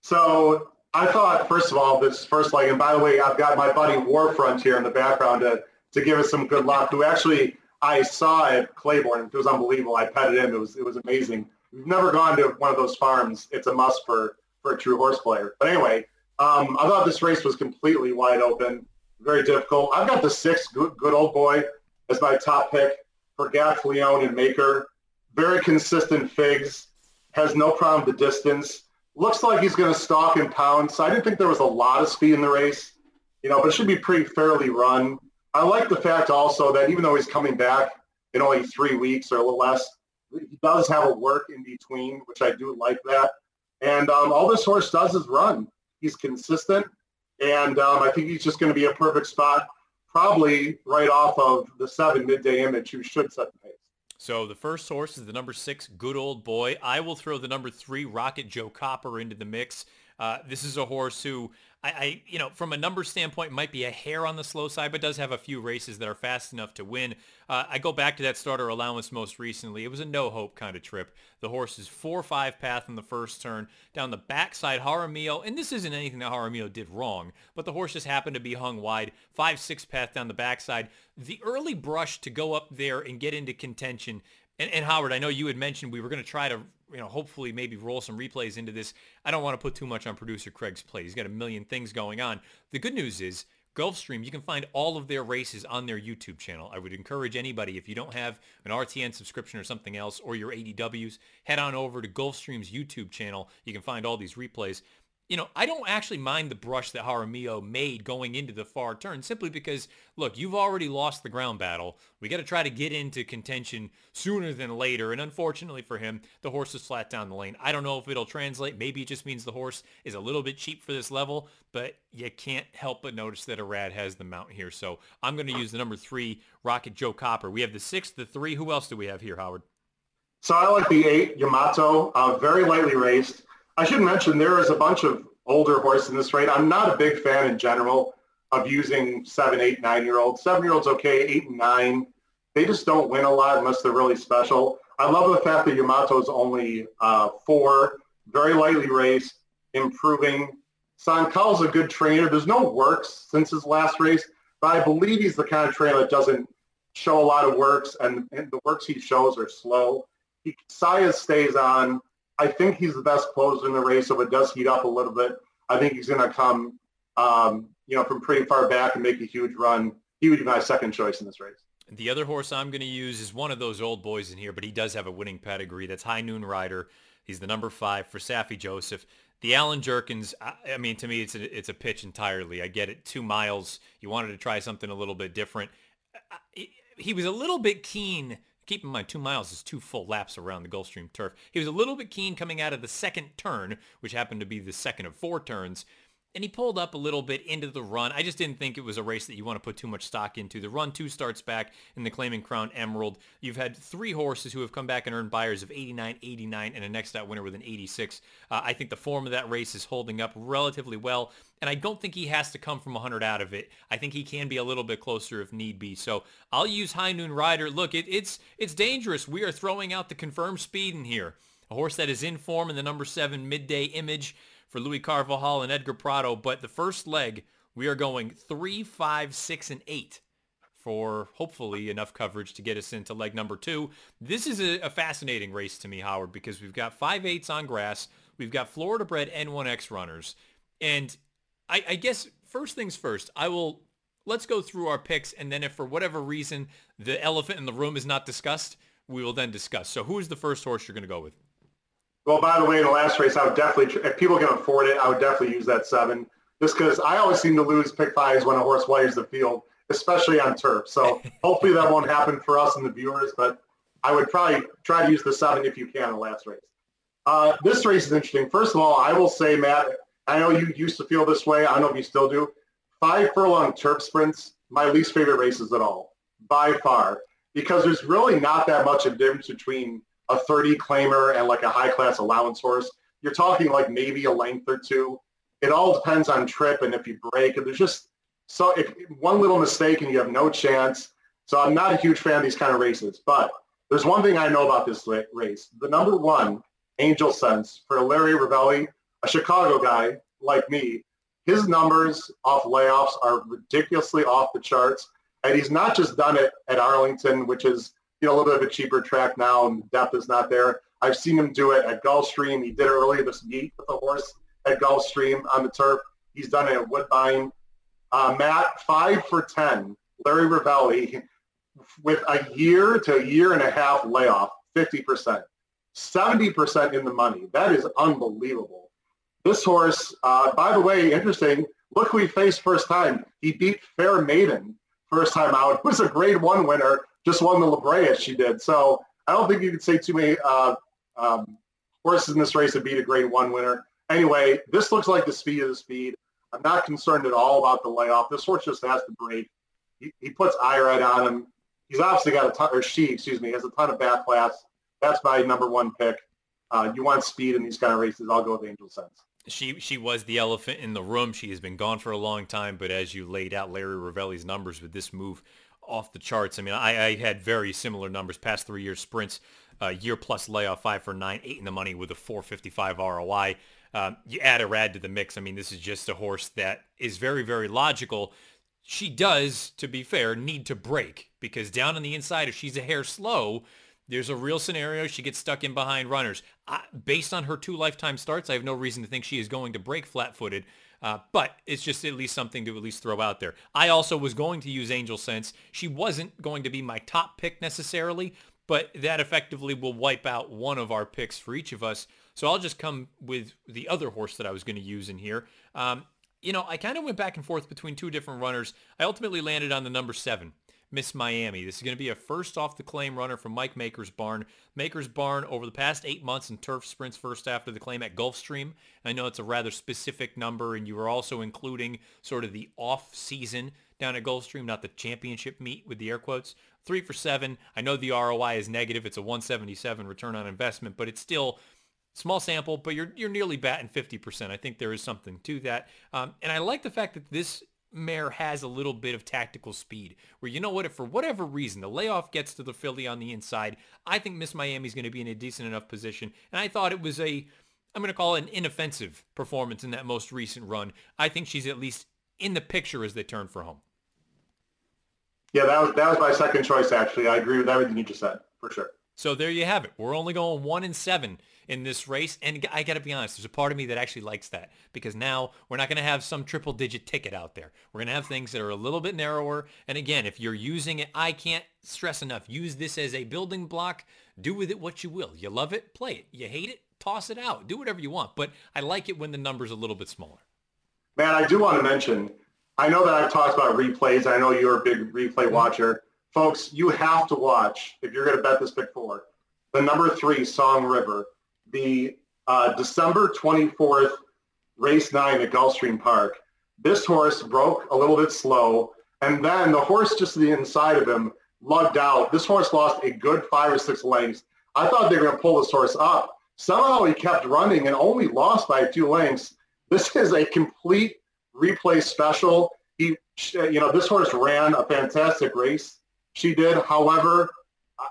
So I thought, first of all, this first leg, and by the way, I've got my buddy War Front here in the background to, to give us some good luck, who actually I saw at Claiborne. It was unbelievable. I petted him. It was, it was amazing you've never gone to one of those farms, it's a must for, for a true horse player. But anyway, um, I thought this race was completely wide open, very difficult. I've got the six good, good old boy as my top pick for Gaffalione and Maker. Very consistent figs, has no problem with the distance. Looks like he's going to stalk and pound. So I didn't think there was a lot of speed in the race, you know, but it should be pretty fairly run. I like the fact also that even though he's coming back in only three weeks or a little less, he does have a work in between, which I do like that. And um, all this horse does is run. He's consistent, and um, I think he's just going to be a perfect spot, probably right off of the seven midday image, who should set the pace. So the first horse is the number six, Good Old Boy. I will throw the number three, Rocket Joe Copper, into the mix. Uh, this is a horse who I, I, you know, from a number standpoint, might be a hair on the slow side, but does have a few races that are fast enough to win. Uh, I go back to that starter allowance most recently. It was a no-hope kind of trip. The horse is 4-5 path in the first turn. Down the backside, Jaramillo, and this isn't anything that Jaramillo did wrong, but the horse just happened to be hung wide. 5-6 path down the backside. The early brush to go up there and get into contention and, and, Howard, I know you had mentioned we were going to try to, you know, hopefully maybe roll some replays into this. I don't want to put too much on producer Craig's plate. He's got a million things going on. The good news is Gulfstream, you can find all of their races on their YouTube channel. I would encourage anybody, if you don't have an RTN subscription or something else, or your ADWs, head on over to Gulfstream's YouTube channel. You can find all these replays you know, I don't actually mind the brush that Jaramillo made going into the far turn simply because, look, you've already lost the ground battle. We got to try to get into contention sooner than later. And unfortunately for him, the horse is flat down the lane. I don't know if it'll translate. Maybe it just means the horse is a little bit cheap for this level, but you can't help but notice that Irad has the mount here. So I'm going to use the number three, Rocket Joe Copper. We have the six, the three. Who else do we have here, Howard? So I like the eight, Yamato, uh, very lightly raced. I should mention there is a bunch of older horses in this rate. I'm not a big fan in general of using seven, eight, nine-year-olds. Seven-year-olds okay, eight and nine. They just don't win a lot unless they're really special. I love the fact that Yamato is only uh, four, very lightly raced, improving. Sankal's a good trainer. There's no works since his last race, but I believe he's the kind of trainer that doesn't show a lot of works, and, and the works he shows are slow. He, Zayas stays on. I think he's the best closer in the race. So if it does heat up a little bit, I think he's going to come, um, you know, from pretty far back and make a huge run. He would be my second choice in this race. The other horse I'm going to use is one of those old boys in here, but he does have a winning pedigree. That's High Noon Rider. He's the number five for Saffie Joseph. The Allen Jerkens, I, I mean, to me, it's a, it's a pitch entirely. I get it. Two miles. You wanted to try something a little bit different. I, he was a little bit keen keep in mind, two miles is two full laps around the Gulfstream turf. He was a little bit keen coming out of the second turn, which happened to be the second of four turns and he pulled up a little bit into the run. I just didn't think it was a race that you want to put too much stock into. The run two starts back in the Claiming Crown Emerald. You've had three horses who have come back and earned Beyers of 89, 89, and a next out winner with an 86. Uh, I think the form of that race is holding up relatively well, and I don't think he has to come from 100 out of it. I think he can be a little bit closer if need be. So I'll use High Noon Rider. Look, it, it's it's dangerous. We are throwing out the confirmed speed in here. A horse that is in form in the number seven midday image for Luis Carvajal and Edgar Prado. But the first leg, we are going three, five, six, and eight for hopefully enough coverage to get us into leg number two. This is a, a fascinating race to me, Howard, because we've got five eights on grass. We've got Florida bred N1X runners. And I, I guess first things first, I will let's go through our picks. And then if for whatever reason the elephant in the room is not discussed, we will then discuss. So who is the first horse you're going to go with? Well, by the way, in the last race, I would definitely, if people can afford it, I would definitely use that seven. Just because I always seem to lose pick fives when a horse wires the field, especially on turf. So *laughs* hopefully that won't happen for us and the viewers. But I would probably try to use the seven if you can in the last race. Uh, this race is interesting. First of all, I will say, Matt, I know you used to feel this way. I don't know if you still do. Five furlong turf sprints, my least favorite races at all, by far, because there's really not that much of a difference between a 30 claimer and like a high class allowance horse, you're talking like maybe a length or two. It all depends on trip and if you break. And there's just so if one little mistake and you have no chance. So I'm not a huge fan of these kind of races. But there's one thing I know about this race. The number one, Angel Sense, for Larry Rivelli, a Chicago guy like me, his numbers off layoffs are ridiculously off the charts. And he's not just done it at Arlington, which is you know, a little bit of a cheaper track now and depth is not there. I've seen him do it at Gulfstream. He did it earlier this meet with the horse at Gulfstream on the turf. He's done it at Woodbine. Uh, Matt, five for 10. Larry Rivelli *laughs* with a year to a year and a half layoff, 50%. 70% in the money. That is unbelievable. This horse, uh, by the way, interesting. Look who he faced first time. He beat Fair Maiden first time out. Was a grade one winner just won the La Brea she did. So I don't think you could say too many uh, um, horses in this race to beat a grade one winner. Anyway, this looks like the speed of the speed. I'm not concerned at all about the layoff. This horse just has to break. He, he puts right on him. He's obviously got a ton, or she, excuse me, has a ton of back class. That's my number one pick. Uh, you want speed in these kind of races, I'll go with Angel Sense. She she was the elephant in the room. She has been gone for a long time, but as you laid out Larry Rivelli's numbers with this move, off the charts. I mean, I, I had very similar numbers past three years sprints, uh, year plus layoff, five for nine, eight in the money with a 455 ROI. Um, you add Irad to the mix. I mean, this is just a horse that is very, very logical. She does, to be fair, need to break because down on the inside, if she's a hair slow, there's a real scenario she gets stuck in behind runners. I, based on her two lifetime starts, I have no reason to think she is going to break flat-footed. Uh, but it's just at least something to at least throw out there. I also was going to use Angel Sense. She wasn't going to be my top pick necessarily, but that effectively will wipe out one of our picks for each of us. So I'll just come with the other horse that I was going to use in here. Um, you know, I kind of went back and forth between two different runners. I ultimately landed on the number seven. Miss Miami. This is going to be a first off the claim runner from Mike Maker's Barn. Maker's Barn over the past eight months in turf sprints first after the claim at Gulfstream. I know it's a rather specific number, and you were also including sort of the off season down at Gulfstream, not the championship meet with the air quotes. Three for seven. I know the ROI is negative. It's a 177 return on investment, but it's still small sample, but you're you're nearly batting 50%. I think there is something to that. Um, and I like the fact that this mare has a little bit of tactical speed where you know what if for whatever reason the layoff gets to the filly on the inside i think miss miami's going to be in a decent enough position and i thought it was a i'm going to call it an inoffensive performance in that most recent run. I think she's at least in the picture as they turn for home. Yeah that was that was my second choice actually. I agree with everything you just said for sure so there you have it we're only going one and seven in this race. And I got to be honest, there's a part of me that actually likes that because now we're not going to have some triple digit ticket out there. We're going to have things that are a little bit narrower. And again, if you're using it, I can't stress enough, use this as a building block. Do with it what you will. You love it, play it. You hate it, toss it out. Do whatever you want. But I like it when the number's a little bit smaller. Man, I do want to mention, I know that I've talked about replays. I know you're a big replay mm-hmm. watcher. Folks, you have to watch if you're going to bet this pick four. The number three Song River, the uh, December 24th race nine at Gulfstream Park. This horse broke a little bit slow, and then the horse just to the inside of him lugged out. This horse lost a good five or six lengths. I thought they were going to pull this horse up. Somehow he kept running and only lost by two lengths. This is a complete replay special. He, you know, this horse ran a fantastic race. She did. However,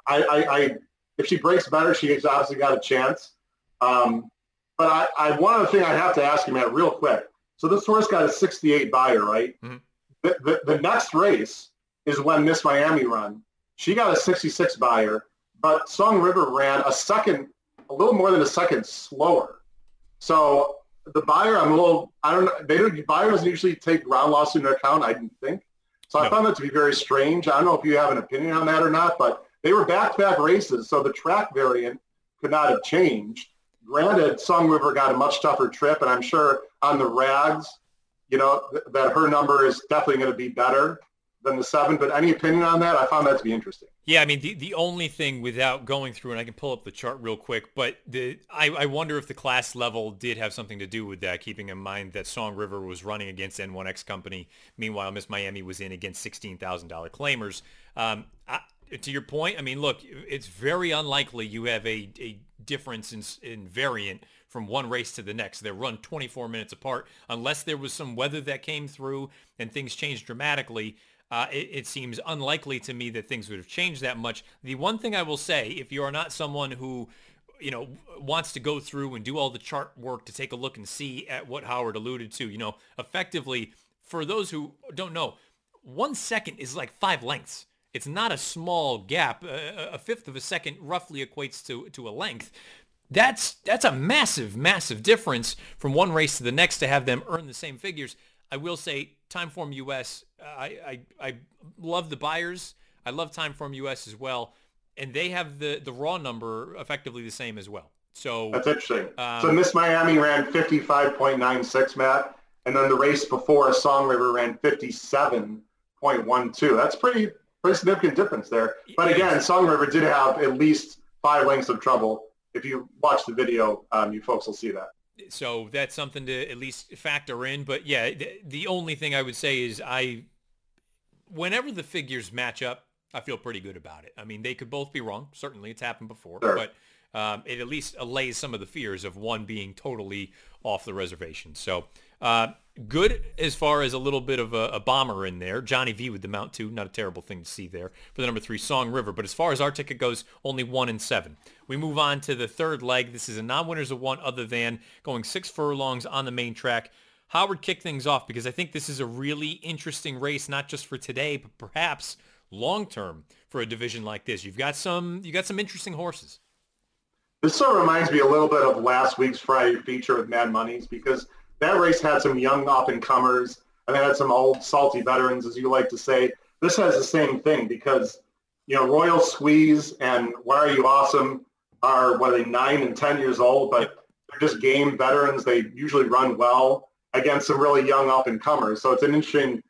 I, I, I if she breaks better, she's obviously got a chance. Um, but I, I, one other thing I have to ask you, Matt, real quick. So this horse got a 68 Beyer, right? Mm-hmm. The, the, the, next race is when Miss Miami run. She got a 66 Beyer, but Song River ran a second, a little more than a second slower. So the Beyer, I'm a little, I don't know, they don't, Beyer doesn't usually take ground loss into account, I didn't think. So no. I found that to be very strange. I don't know if you have an opinion on that or not, but they were back-to-back races, so the track variant could not have changed. Granted, Song River got a much tougher trip, and I'm sure on the rags, you know, th- that her number is definitely going to be better than the seven. But any opinion on that? I found that to be interesting. Yeah, I mean, the, the only thing without going through, and I can pull up the chart real quick, but the I, I wonder if the class level did have something to do with that, keeping in mind that Song River was running against N1X Company. Meanwhile, Miss Miami was in against $16,000 claimers. Um, I, to your point, I mean, look, it's very unlikely you have a, a difference in, in variant from one race to the next. They're run 24 minutes apart. Unless there was some weather that came through and things changed dramatically, uh, it, it, seems unlikely to me that things would have changed that much. The one thing I will say, if you are not someone who you know wants to go through and do all the chart work to take a look and see at what Howard alluded to, you know, effectively for those who don't know, one second is like five lengths. It's not a small gap. A, a fifth of a second roughly equates to, to a length. That's that's a massive, massive difference from one race to the next to have them earn the same figures. I will say, Timeform US, I, I, I love the Beyers. I love Timeform US as well, and they have the the raw number effectively the same as well. So that's interesting. Um, so Miss Miami ran 55.96, Matt, and then the race before Song River ran 57.12. That's pretty pretty significant difference there. But again, Song River did have at least five lengths of trouble. If you watch the video, um, you folks will see that. So that's something to at least factor in. But yeah, the, the only thing I would say is I, whenever the figures match up, I feel pretty good about it. I mean, they could both be wrong. Certainly, it's happened before, sure. but um, it at least allays some of the fears of one being totally off the reservation. So uh, good as far as a little bit of a, a, bomber in there. Johnny V with the mount two, not a terrible thing to see there for the number three Song River. But as far as our ticket goes, only one in seven. We move on to the third leg. This is a non-winners of one other than going six furlongs on the main track. Howard kicked things off because I think this is a really interesting race, not just for today, but perhaps long term for a division like this. You've got some you got some interesting horses. This sort of reminds me a little bit of last week's Friday feature with Mad Monies because that race had some young up and they had some old salty veterans, as you like to say. This has the same thing because, you know, Royal Squeeze and Why Are You Awesome are, what are they, nine and 10 years old, but they're just game veterans. They usually run well against some really young up and comers. So it's an interesting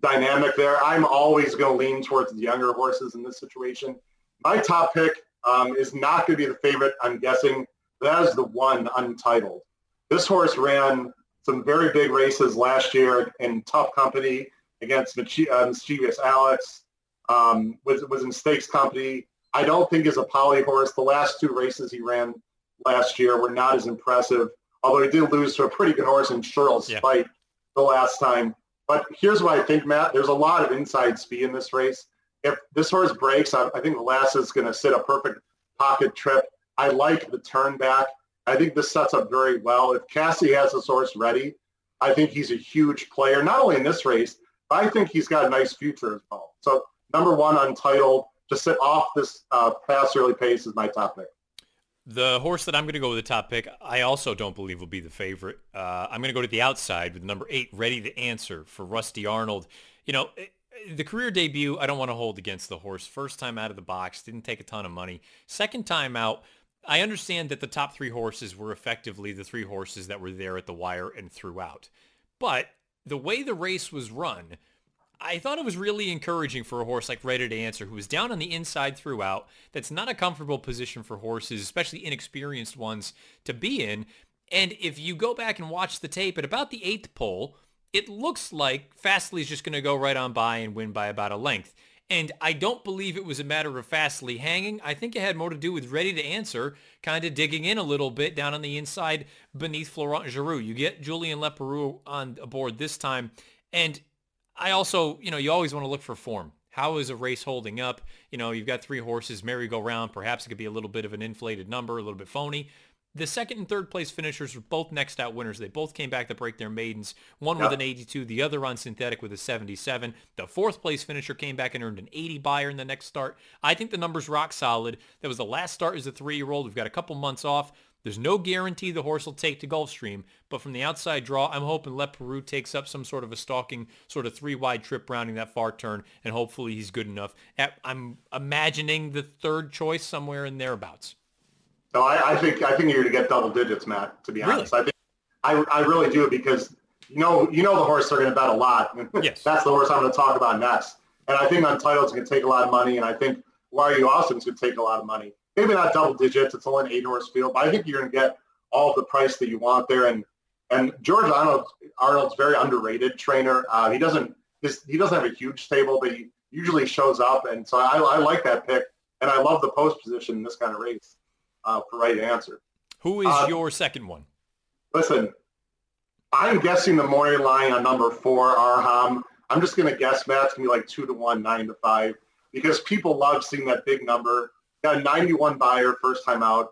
dynamic there. I'm always going to lean towards the younger horses in this situation. My top pick um, is not going to be the favorite, I'm guessing. That is the one untitled. This horse ran some very big races last year in tough company against uh, Mischievous Alex. Um, was was in stakes company. I don't think is a poly horse. The last two races he ran last year were not as impressive. Although he did lose to a pretty good horse in Sherrill yeah. Spite the last time. But here's what I think, Matt. There's a lot of inside speed in this race. If this horse breaks, I, I think the Last is going to sit a perfect pocket trip. I like the turn back. I think this sets up very well. If Casse has the source ready, I think he's a huge player, not only in this race, but I think he's got a nice future as well. So number one, Untitled, to sit off this uh, fast early pace is my top pick. The horse that I'm going to go with the top pick, I also don't believe will be the favorite. Uh, I'm going to go to the outside with number eight, Ready to Answer for Rusty Arnold. You know, eh, the career debut, I don't want to hold against the horse. First time out of the box, didn't take a ton of money. Second time out, I understand that the top three horses were effectively the three horses that were there at the wire and throughout. But the way the race was run, I thought it was really encouraging for a horse like Ready to Answer, who was down on the inside throughout. That's not a comfortable position for horses, especially inexperienced ones, to be in. And if you go back and watch the tape at about the eighth pole, it looks like Fastly's just going to go right on by and win by about a length. And I don't believe it was a matter of Fastly hanging. I think it had more to do with ready to answer, kind of digging in a little bit down on the inside beneath Florent Geroux. You get Julien Leparoux on board this time. And I also, you know, you always want to look for form. How is a race holding up? You know, you've got three horses merry-go-round. Perhaps it could be a little bit of an inflated number, a little bit phony. The second and third place finishers were both next out winners. They both came back to break their maidens. One with an 82, the other on synthetic with a 77. The fourth place finisher came back and earned an 80 Beyer in the next start. I think the number's rock solid. That was the last start as a three-year-old. We've got a couple months off. There's no guarantee the horse will take to Gulfstream, but from the outside draw, I'm hoping Leparoux takes up some sort of a stalking, sort of three-wide trip rounding that far turn, and hopefully he's good enough. I'm imagining the third choice somewhere in thereabouts. No, I, I think I think you're going to get double digits, Matt. To be honest, really? I think I, I really do because you know you know the horse are going to bet a lot. Yes, *laughs* that's the horse I'm going to talk about next. And I think Untitled's going to take a lot of money, and I think Why Are You Awesome's going to take a lot of money. Maybe not double digits; it's only an eight horse field, but I think you're going to get all the price that you want there. And and George Arnold Arnold's very underrated trainer. Uh, he doesn't his, he doesn't have a huge stable, but he usually shows up, and so I, I like that pick, and I love the post position in this kind of race uh, for right answer. Who is uh, your second one? Listen, I'm guessing the morning line on number four, Arham. I'm just going to guess, Matt, it's going to be like two to one, nine to five, because people love seeing that big number. Got a 91 Beyer first time out.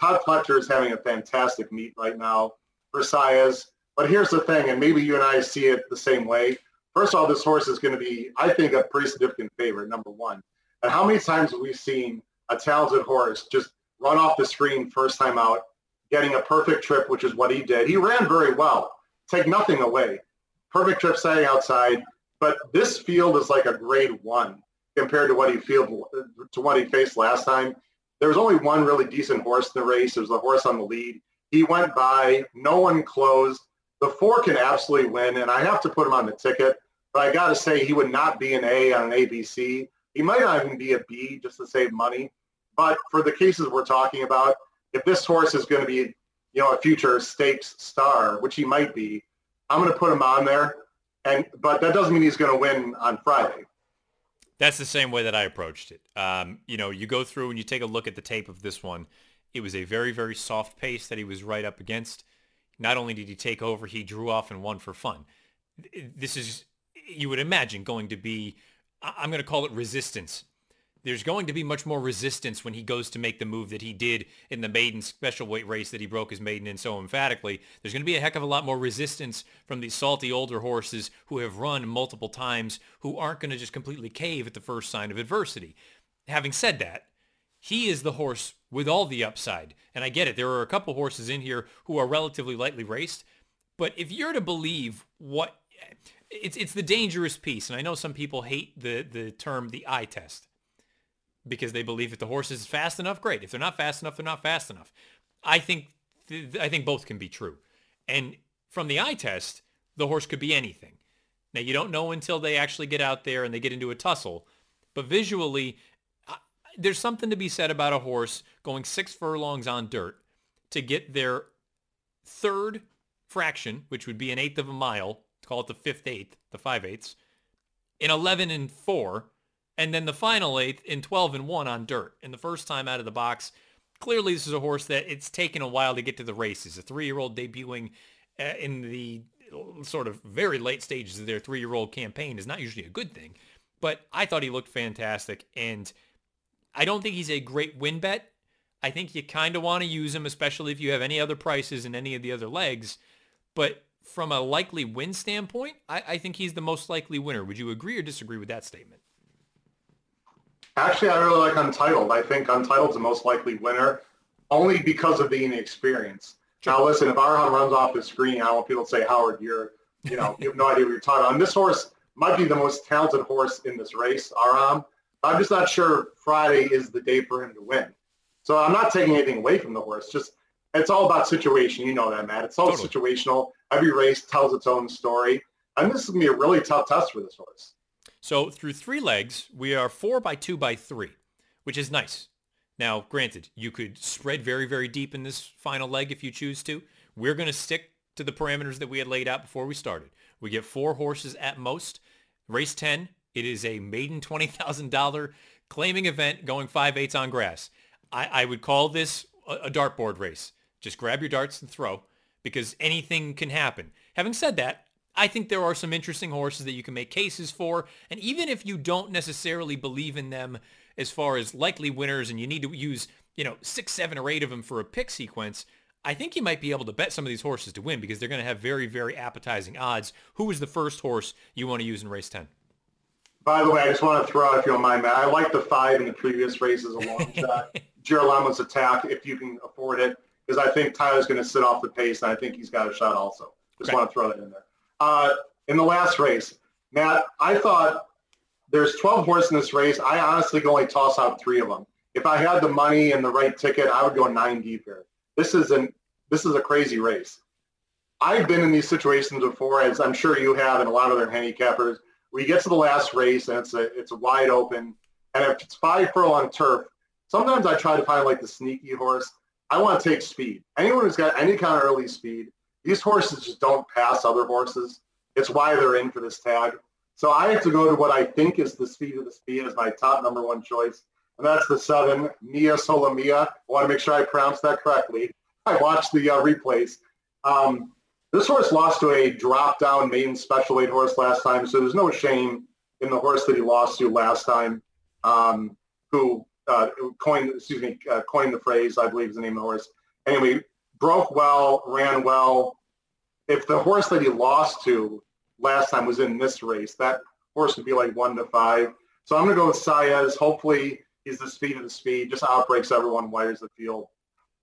Todd Pletcher is having a fantastic meet right now for Saez. But here's the thing, and maybe you and I see it the same way. First of all, this horse is going to be, I think, a pretty significant favorite, number one. And how many times have we seen a talented horse just run off the screen first time out, getting a perfect trip, which is what he did. He ran very well. Take nothing away. Perfect trip setting outside. But this field is like a grade one compared to what he field to what he faced last time. There was only one really decent horse in the race. There was the horse on the lead. He went by. No one closed. The four can absolutely win, and I have to put him on the ticket. But I got to say, he would not be an A on an ABC. He might not even be a B just to save money. But for the cases we're talking about, if this horse is going to be, you know, a future stakes star, which he might be, I'm going to put him on there. And but that doesn't mean he's going to win on Friday. That's the same way that I approached it. Um, you know, you go through and you take a look at the tape of this one. It was a very, very soft pace that he was right up against. Not only did he take over, he drew off and won for fun. This is, you would imagine, going to be, I'm going to call it resistance there's going to be much more resistance when he goes to make the move that he did in the maiden special weight race that he broke his maiden in so emphatically. There's going to be a heck of a lot more resistance from these salty older horses who have run multiple times who aren't going to just completely cave at the first sign of adversity. Having said that, he is the horse with all the upside. And I get it. There are a couple horses in here who are relatively lightly raced. But if you're to believe what it's it's the dangerous piece, and I know some people hate the the term the eye test because they believe if the horse is fast enough, great. If they're not fast enough, they're not fast enough. I think th- I think both can be true. And from the eye test, the horse could be anything. Now you don't know until they actually get out there and they get into a tussle, but visually, uh, there's something to be said about a horse going six furlongs on dirt to get their third fraction, which would be an eighth of a mile, call it the fifth eighth, the five eighths, in 11 and 4 and then the final eighth in 12 and 1 on dirt. And the first time out of the box, clearly this is a horse that it's taken a while to get to the races. A three-year-old debuting uh, in the sort of very late stages of their three-year-old campaign is not usually a good thing. But I thought he looked fantastic. And I don't think he's a great win bet. I think you kind of want to use him, especially if you have any other prices in any of the other legs. But from a likely win standpoint, I, I think he's the most likely winner. Would you agree or disagree with that statement? Actually, I really like Untitled. I think Untitled's the most likely winner, only because of the inexperience. Now, listen, if Arhan runs off the screen, I want people to say, Howard, you're, you know, you have no idea what you're talking about. And this horse might be the most talented horse in this race, Aram. I'm just not sure Friday is the day for him to win. So I'm not taking anything away from the horse. Just it's all about situation. You know that, Matt. It's all totally. situational. Every race tells its own story. And this is going to be a really tough test for this horse. So through three legs, we are four by two by three, which is nice. Now, granted, you could spread very, very deep in this final leg if you choose to. We're going to stick to the parameters that we had laid out before we started. We get four horses at most. Race 10, it is a maiden $20,000 claiming event going 5-8 on grass. I, I, would call this a, a dartboard race. Just grab your darts and throw because anything can happen. Having said that, I think there are some interesting horses that you can make cases for. And even if you don't necessarily believe in them as far as likely winners and you need to use, you know, six, seven, or eight of them for a pick sequence, I think you might be able to bet some of these horses to win because they're going to have very, very appetizing odds. Who is the first horse you want to use in race 10? By the way, I just want to throw out, if you don't mind, Matt, I like the five in the previous races a long *laughs* shot. Girolavo's attack, if you can afford it, because I think Tyler's going to sit off the pace, and I think he's got a shot also. Just want to throw that in there. Uh, in the last race, Matt, I thought there's 12 horses in this race. I honestly can only toss out three of them. If I had the money and the right ticket, I would go nine deep here. This is an this is a crazy race. I've been in these situations before, as I'm sure you have, and a lot of other handicappers, We get to the last race and it's a it's wide open, and if it's five furlong turf, sometimes I try to find like the sneaky horse. I want to take speed. Anyone who's got any kind of early speed, these horses just don't pass other horses. It's why they're in for this tag. So I have to go to what I think is the speed of the speed as my top number one choice. And that's the seven, Mia Solomia. I want to make sure I pronounce that correctly. I watched the uh, replays. Um, this horse lost to a drop-down main special weight horse last time, so there's no shame in the horse that he lost to last time, um, who uh, coined, excuse me, uh, coined the phrase, I believe is the name of the horse. Anyway, broke well, ran well. If the horse that he lost to last time was in this race, that horse would be like one to five. So I'm going to go with Saez. Hopefully he's the speed of the speed, just outbreaks everyone, wires the field.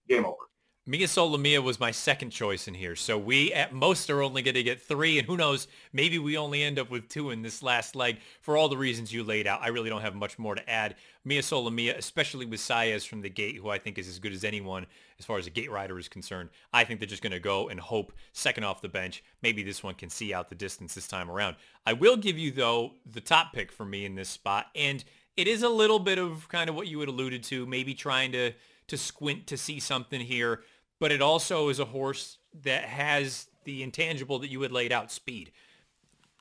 Game over. Mia Solomia was my second choice in here. So we at most are only going to get three. And who knows, maybe we only end up with two in this last leg for all the reasons you laid out. I really don't have much more to add. Mia Solomia, especially with Saez from the gate, who I think is as good as anyone as far as a gate rider is concerned. I think they're just going to go and hope second off the bench. Maybe this one can see out the distance this time around. I will give you, though, the top pick for me in this spot. And it is a little bit of kind of what you had alluded to, maybe trying to to squint to see something here but it also is a horse that has the intangible that you had laid out, speed.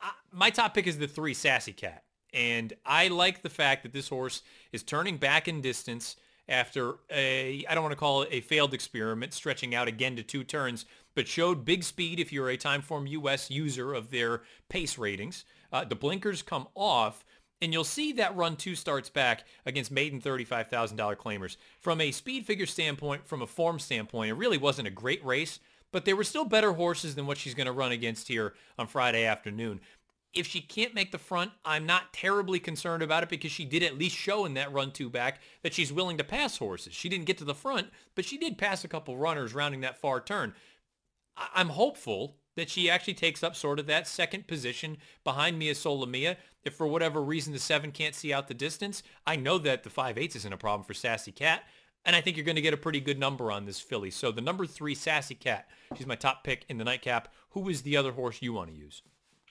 I, my top pick is the three Sassy Cat. And I like the fact that this horse is turning back in distance after a, I don't want to call it a failed experiment, stretching out again to two turns, but showed big speed if you're a Timeform US user of their pace ratings. Uh, the blinkers come off, and you'll see that run two starts back against maiden $35,000 claimers. From a speed figure standpoint, from a form standpoint, it really wasn't a great race, but there were still better horses than what she's going to run against here on Friday afternoon. If she can't make the front, I'm not terribly concerned about it because she did at least show in that run two back that she's willing to pass horses. She didn't get to the front, but she did pass a couple runners rounding that far turn. I'm hopeful that she actually takes up sort of that second position behind Mia Solomia. If for whatever reason the seven can't see out the distance, I know that the five eights isn't a problem for Sassy Cat. And I think you're going to get a pretty good number on this filly. So the number three, Sassy Cat, she's my top pick in the nightcap. Who is the other horse you want to use?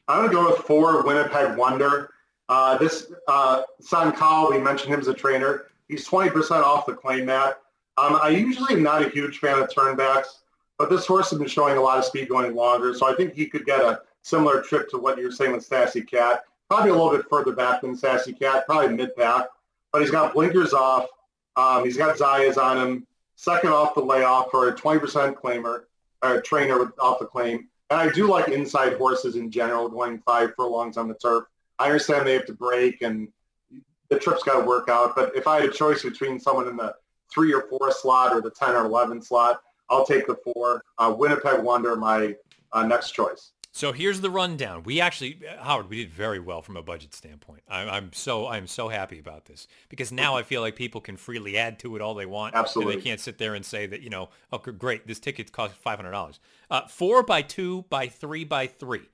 I'm going to go with four, Winnipeg Wonder. Uh, this uh, San Cowell, we mentioned him as a trainer. He's 20% off the claim mat. Um, I usually am not a huge fan of turnbacks. But this horse has been showing a lot of speed going longer, so I think he could get a similar trip to what you're saying with Sassy Cat. Probably a little bit further back than Sassy Cat, probably mid-pack. But he's got blinkers off. Um, he's got Zayas on him. Second off the layoff for a 20% claimer, or trainer off the claim. And I do like inside horses in general, going five furlongs on the turf. I understand they have to break and the trip's got to work out. But if I had a choice between someone in the three or four slot or the 10 or 11 slot, I'll take the four. Uh, Winnipeg Wonder, my uh, next choice. So here's the rundown. We actually, Howard, we did very well from a budget standpoint. I'm, I'm so I'm so happy about this because now I feel like people can freely add to it all they want. Absolutely, they can't sit there and say that you know, oh great, this ticket costs five hundred dollars. Uh, four by two by three by three.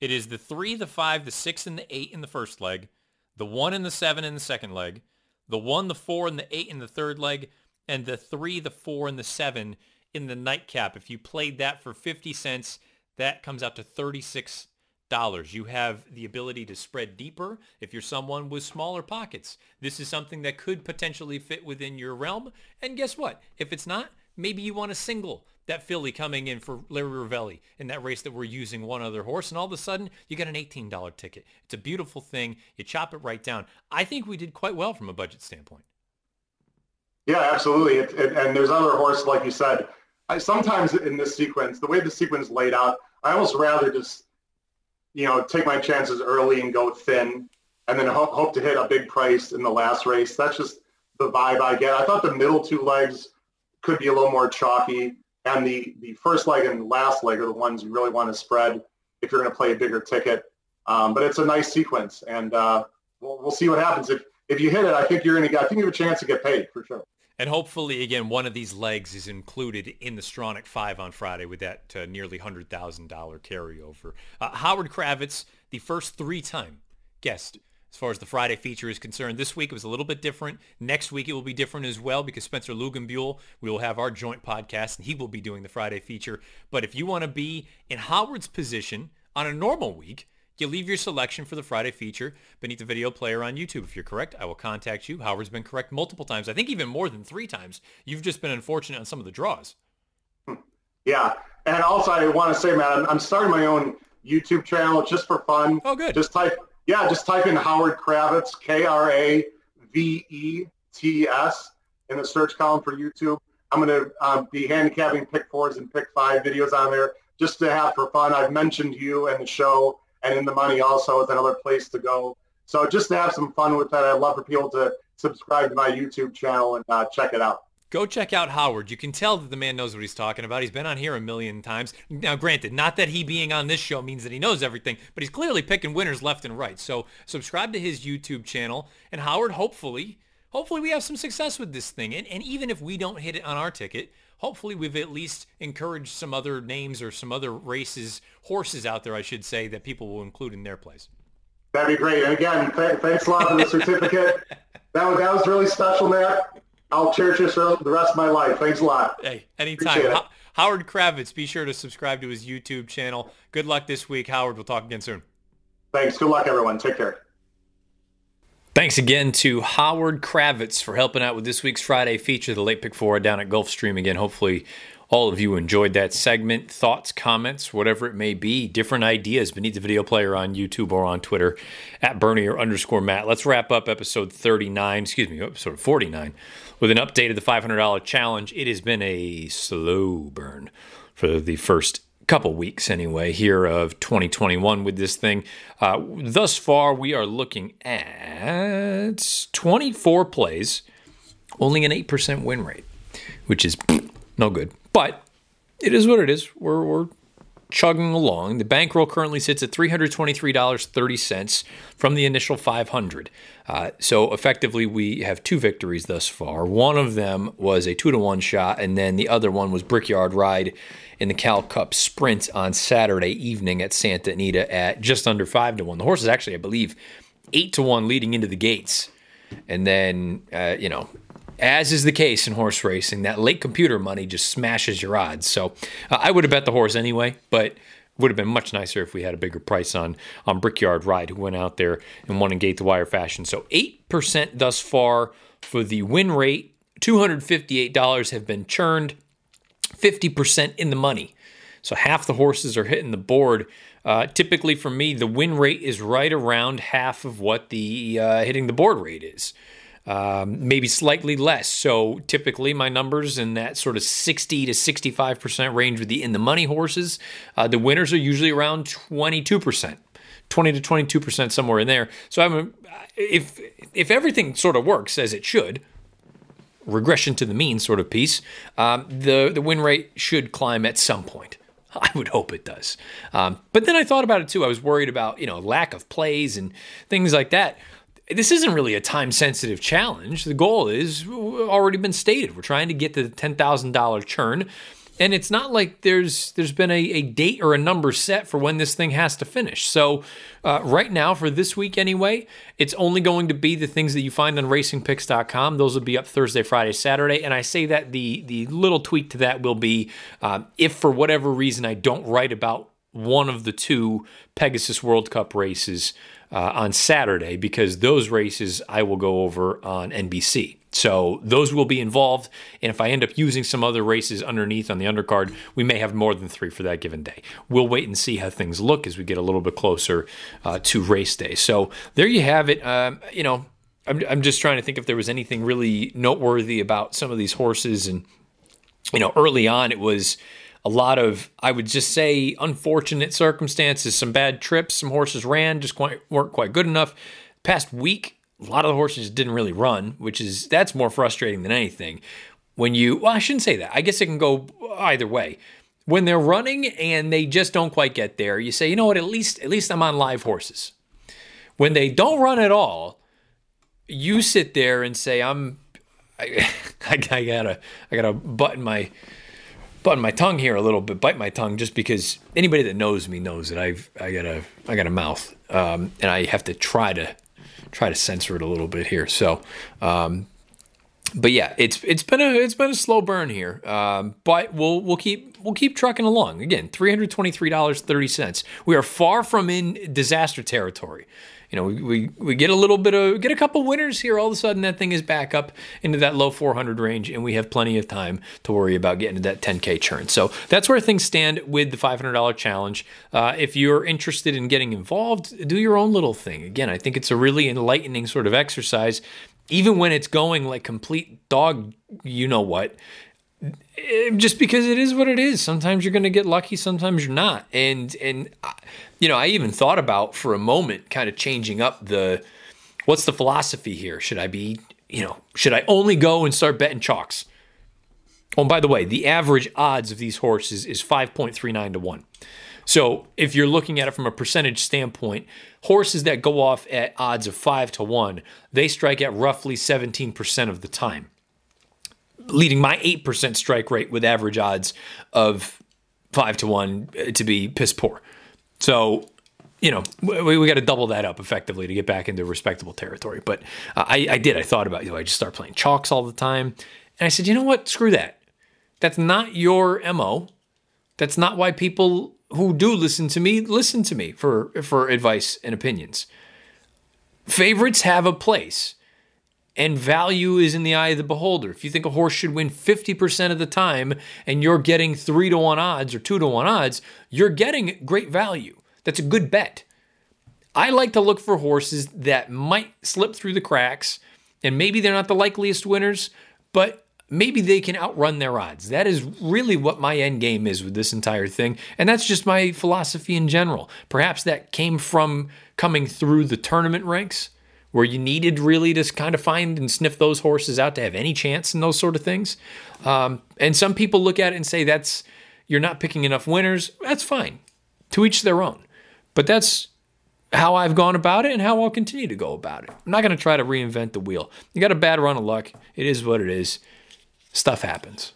It is the three, the five, the six, and the eight in the first leg, the one and the seven in the second leg, the one, the four, and the eight in the third leg, and the three, the four, and the seven in the nightcap. If you played that for 50 cents, that comes out to $36. You have the ability to spread deeper if you're someone with smaller pockets. This is something that could potentially fit within your realm. And guess what? If it's not, maybe you want a single that filly coming in for Larry Rivelli in that race that we're using one other horse, and all of a sudden you get an $18 ticket. It's a beautiful thing. You chop it right down. I think we did quite well from a budget standpoint. Yeah, absolutely. It, it, and there's other horse, like you said. I, sometimes in this sequence, the way the sequence laid out, I almost rather just, you know, take my chances early and go thin, and then hope, hope to hit a big price in the last race. That's just the vibe I get. I thought the middle two legs could be a little more chalky and the, the first leg and last leg are the ones you really want to spread if you're going to play a bigger ticket. Um, but it's a nice sequence, and uh, we'll, we'll see what happens. If if you hit it, I think you're going to get. I think you have a chance to get paid for sure. And hopefully, again, one of these legs is included in the Stronach 5 on Friday with that uh, nearly $100,000 carryover. Uh, Howard Kravets, the first three-time guest as far as the Friday feature is concerned. This week it was a little bit different. Next week it will be different as well because Spencer Lugenbuehl, we will have our joint podcast and he will be doing the Friday feature. But if you want to be in Howard's position on a normal week, you leave your selection for the Friday feature beneath the video player on YouTube. If you're correct, I will contact you. Howard's been correct multiple times. I think even more than three times. You've just been unfortunate on some of the draws. Yeah. And also I want to say, man, I'm starting my own YouTube channel just for fun. Oh, good. Just type yeah, just type in Howard Kravets, K-R-A-V-E-T-S, in the search column for YouTube. I'm going to um, be handicapping pick fours and pick five videos on there just to have for fun. I've mentioned you and the show and in the money also is another place to go. So just to have some fun with that, I'd love for people to subscribe to my YouTube channel and uh, check it out. Go check out Howard. You can tell that the man knows what he's talking about. He's been on here a million times. Now, granted, not that he being on this show means that he knows everything, but he's clearly picking winners left and right. So subscribe to his YouTube channel. And Howard, hopefully, hopefully we have some success with this thing. And, and even if we don't hit it on our ticket, hopefully we've at least encouraged some other names or some other races, horses out there, I should say, that people will include in their place. That'd be great. And again, th- thanks a lot for the certificate. *laughs* that was that was really special, Matt. I'll cherish this for the rest of my life. Thanks a lot. Hey, anytime. Howard Kravets, be sure to subscribe to his YouTube channel. Good luck this week, Howard. We'll talk again soon. Thanks. Good luck, everyone. Take care. Thanks again to Howard Kravets for helping out with this week's Friday feature, the late pick four down at Gulfstream. Again, hopefully all of you enjoyed that segment. Thoughts, comments, whatever it may be, different ideas beneath the video player on YouTube or on Twitter at Bernier underscore Matt. Let's wrap up episode 39, excuse me, episode 49 with an update of the $500 challenge. It has been a slow burn for the first couple weeks anyway here of 2021 with this thing. Uh, thus far, we are looking at 24 plays, only an 8% win rate, which is *clears throat* no good. But it is what it is. We're, we're chugging along. The bankroll currently sits at $323.30 from the initial 500. Uh, so effectively, we have two victories thus far. One of them was a two to one shot, and then the other one was Brickyard Ride in the Cal Cup Sprint on Saturday evening at Santa Anita at just under five to one. The horse is actually, I believe, eight to one leading into the gates, and then uh, you know as is the case in horse racing, that late computer money just smashes your odds. So uh, I would have bet the horse anyway, but would have been much nicer if we had a bigger price on on Brickyard Ride, who went out there and won in gate the wire fashion. So eight percent thus far for the win rate. Two hundred fifty eight dollars have been churned. Fifty percent in the money. So half the horses are hitting the board. Uh, typically, for me, the win rate is right around half of what the uh, hitting the board rate is um, maybe slightly less. So typically, my numbers in that sort of 60 to 65% range with the in the money horses. Uh, the winners are usually around 22%. 20 to 22% somewhere in there. So I'm if if everything sort of works as it should, regression to the mean sort of piece, um, the the win rate should climb at some point. *laughs* I would hope it does. Um, but then I thought about it too. I was worried about you know lack of plays and things like that this isn't really a time sensitive challenge. The goal is already been stated. We're trying to get to the $10,000 churn. And it's not like there's there's been a, a, date or a number set for when this thing has to finish. So uh, right now, for this week anyway, it's only going to be the things that you find on RacingPicks.com. Those will be up Thursday, Friday, Saturday. And I say that the the little tweak to that will be uh, if for whatever reason I don't write about one of the two Pegasus World Cup races uh, on Saturday because those races I will go over on NBC. So those will be involved. And if I end up using some other races underneath on the undercard, we may have more than three for that given day. We'll wait and see how things look as we get a little bit closer uh, to race day. So there you have it. Um, you know, I'm, I'm just trying to think if there was anything really noteworthy about some of these horses. And, you know, early on it was a lot of, I would just say, unfortunate circumstances, some bad trips, some horses ran, just quite, weren't quite good enough. Past week, a lot of the horses didn't really run, which is, that's more frustrating than anything. When you, well, I shouldn't say that. I guess it can go either way. When they're running and they just don't quite get there, you say, you know what, at least, at least I'm on live horses. When they don't run at all, you sit there and say, I'm, I, *laughs* I, I gotta, I gotta button my, button my tongue here a little bit, bite my tongue, just because anybody that knows me knows that I've I got a I got a mouth, um, and I have to try to try to censor it a little bit here. So, um, but yeah, it's it's been a it's been a slow burn here, um, but we'll we'll keep we'll keep trucking along. Again, three hundred twenty three dollars thirty cents. We are far from in disaster territory you know, we, we, we get a little bit of, get a couple winners here. All of a sudden, that thing is back up into that low 400 range, and we have plenty of time to worry about getting to that 10K churn. So that's where things stand with the $500 challenge. Uh, if you're interested in getting involved, do your own little thing. Again, I think it's a really enlightening sort of exercise. Even when it's going like complete dog, you know what, Eh, just because it is what it is. Sometimes you're going to get lucky, sometimes you're not. And and uh, you know, I even thought about for a moment kind of changing up the what's the philosophy here? Should I be, you know, should I only go and start betting chalks? Oh, and by the way, the average odds of these horses is 5.39 to 1. So, if you're looking at it from a percentage standpoint, horses that go off at odds of 5 to 1, they strike at roughly 17% of the time leading my 8% strike rate with average odds of 5 to 1 uh, to be piss poor. So, you know, we, we got to double that up effectively to get back into respectable territory. But I, I did. I thought about, you know, I just start playing chalks all the time. And I said, you know what? Screw that. That's not your MO. That's not why people who do listen to me listen to me for, for advice and opinions. Favorites have a place and value is in the eye of the beholder. If you think a horse should win 50% of the time and you're getting 3 to 1 odds or 2 to 1 odds, you're getting great value. That's a good bet. I like to look for horses that might slip through the cracks and maybe they're not the likeliest winners, but maybe they can outrun their odds. That is really what my end game is with this entire thing. And that's just my philosophy in general. Perhaps that came from coming through the tournament ranks where you needed really to kind of find and sniff those horses out to have any chance in those sort of things. Um, and some people look at it and say that's you're not picking enough winners. That's fine. To each their own. But that's how I've gone about it and how I'll continue to go about it. I'm not going to try to reinvent the wheel. You got a bad run of luck. It is what it is. Stuff happens.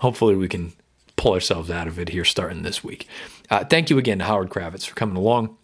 Hopefully, we can pull ourselves out of it here starting this week. Uh, thank you again to Howard Kravets for coming along.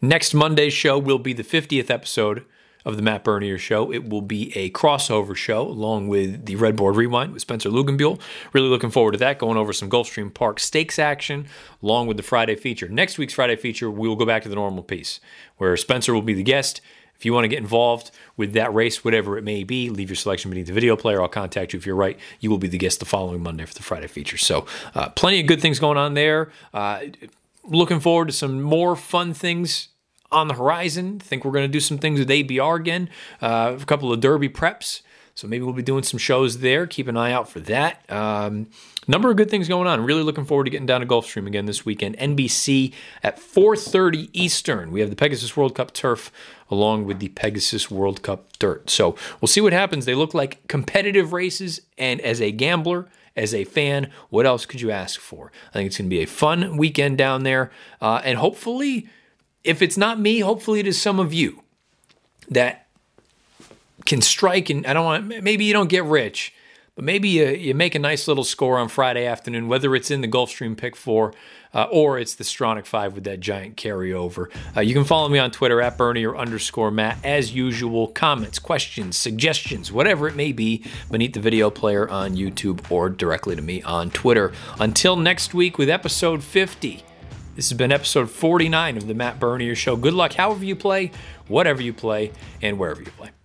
Next Monday's show will be the 50th episode of the Matt Bernier Show. It will be a crossover show along with the Red Board Rewind with Spencer Luganbuehl. Really looking forward to that, going over some Gulfstream Park stakes action along with the Friday feature. Next week's Friday feature, we will go back to the normal piece where Spencer will be the guest. If you want to get involved with that race, whatever it may be, leave your selection beneath the video player. I'll contact you if you're right. You will be the guest the following Monday for the Friday feature. So, uh, plenty of good things going on there. Uh, looking forward to some more fun things on the horizon. Think we're going to do some things with ABR again, uh, a couple of Derby preps. So maybe we'll be doing some shows there. Keep an eye out for that. Um, number of good things going on. Really looking forward to getting down to Gulfstream again this weekend. NBC at 4:30 Eastern. We have the Pegasus World Cup turf along with the Pegasus World Cup dirt. So we'll see what happens. They look like competitive races, and as a gambler, as a fan, what else could you ask for? I think it's going to be a fun weekend down there, uh, and hopefully, if it's not me, hopefully it is some of you that can strike. And I don't want maybe you don't get rich, but maybe you, you make a nice little score on Friday afternoon, whether it's in the Gulfstream Pick Four uh, or it's the Stronach 5 with that giant carryover. Uh, you can follow me on Twitter at Bernier underscore Matt. As usual, comments, questions, suggestions, whatever it may be, beneath the video player on YouTube or directly to me on Twitter. Until next week with episode 50, This has been episode 49 of the Matt Bernier Show. Good luck however you play, whatever you play, and wherever you play.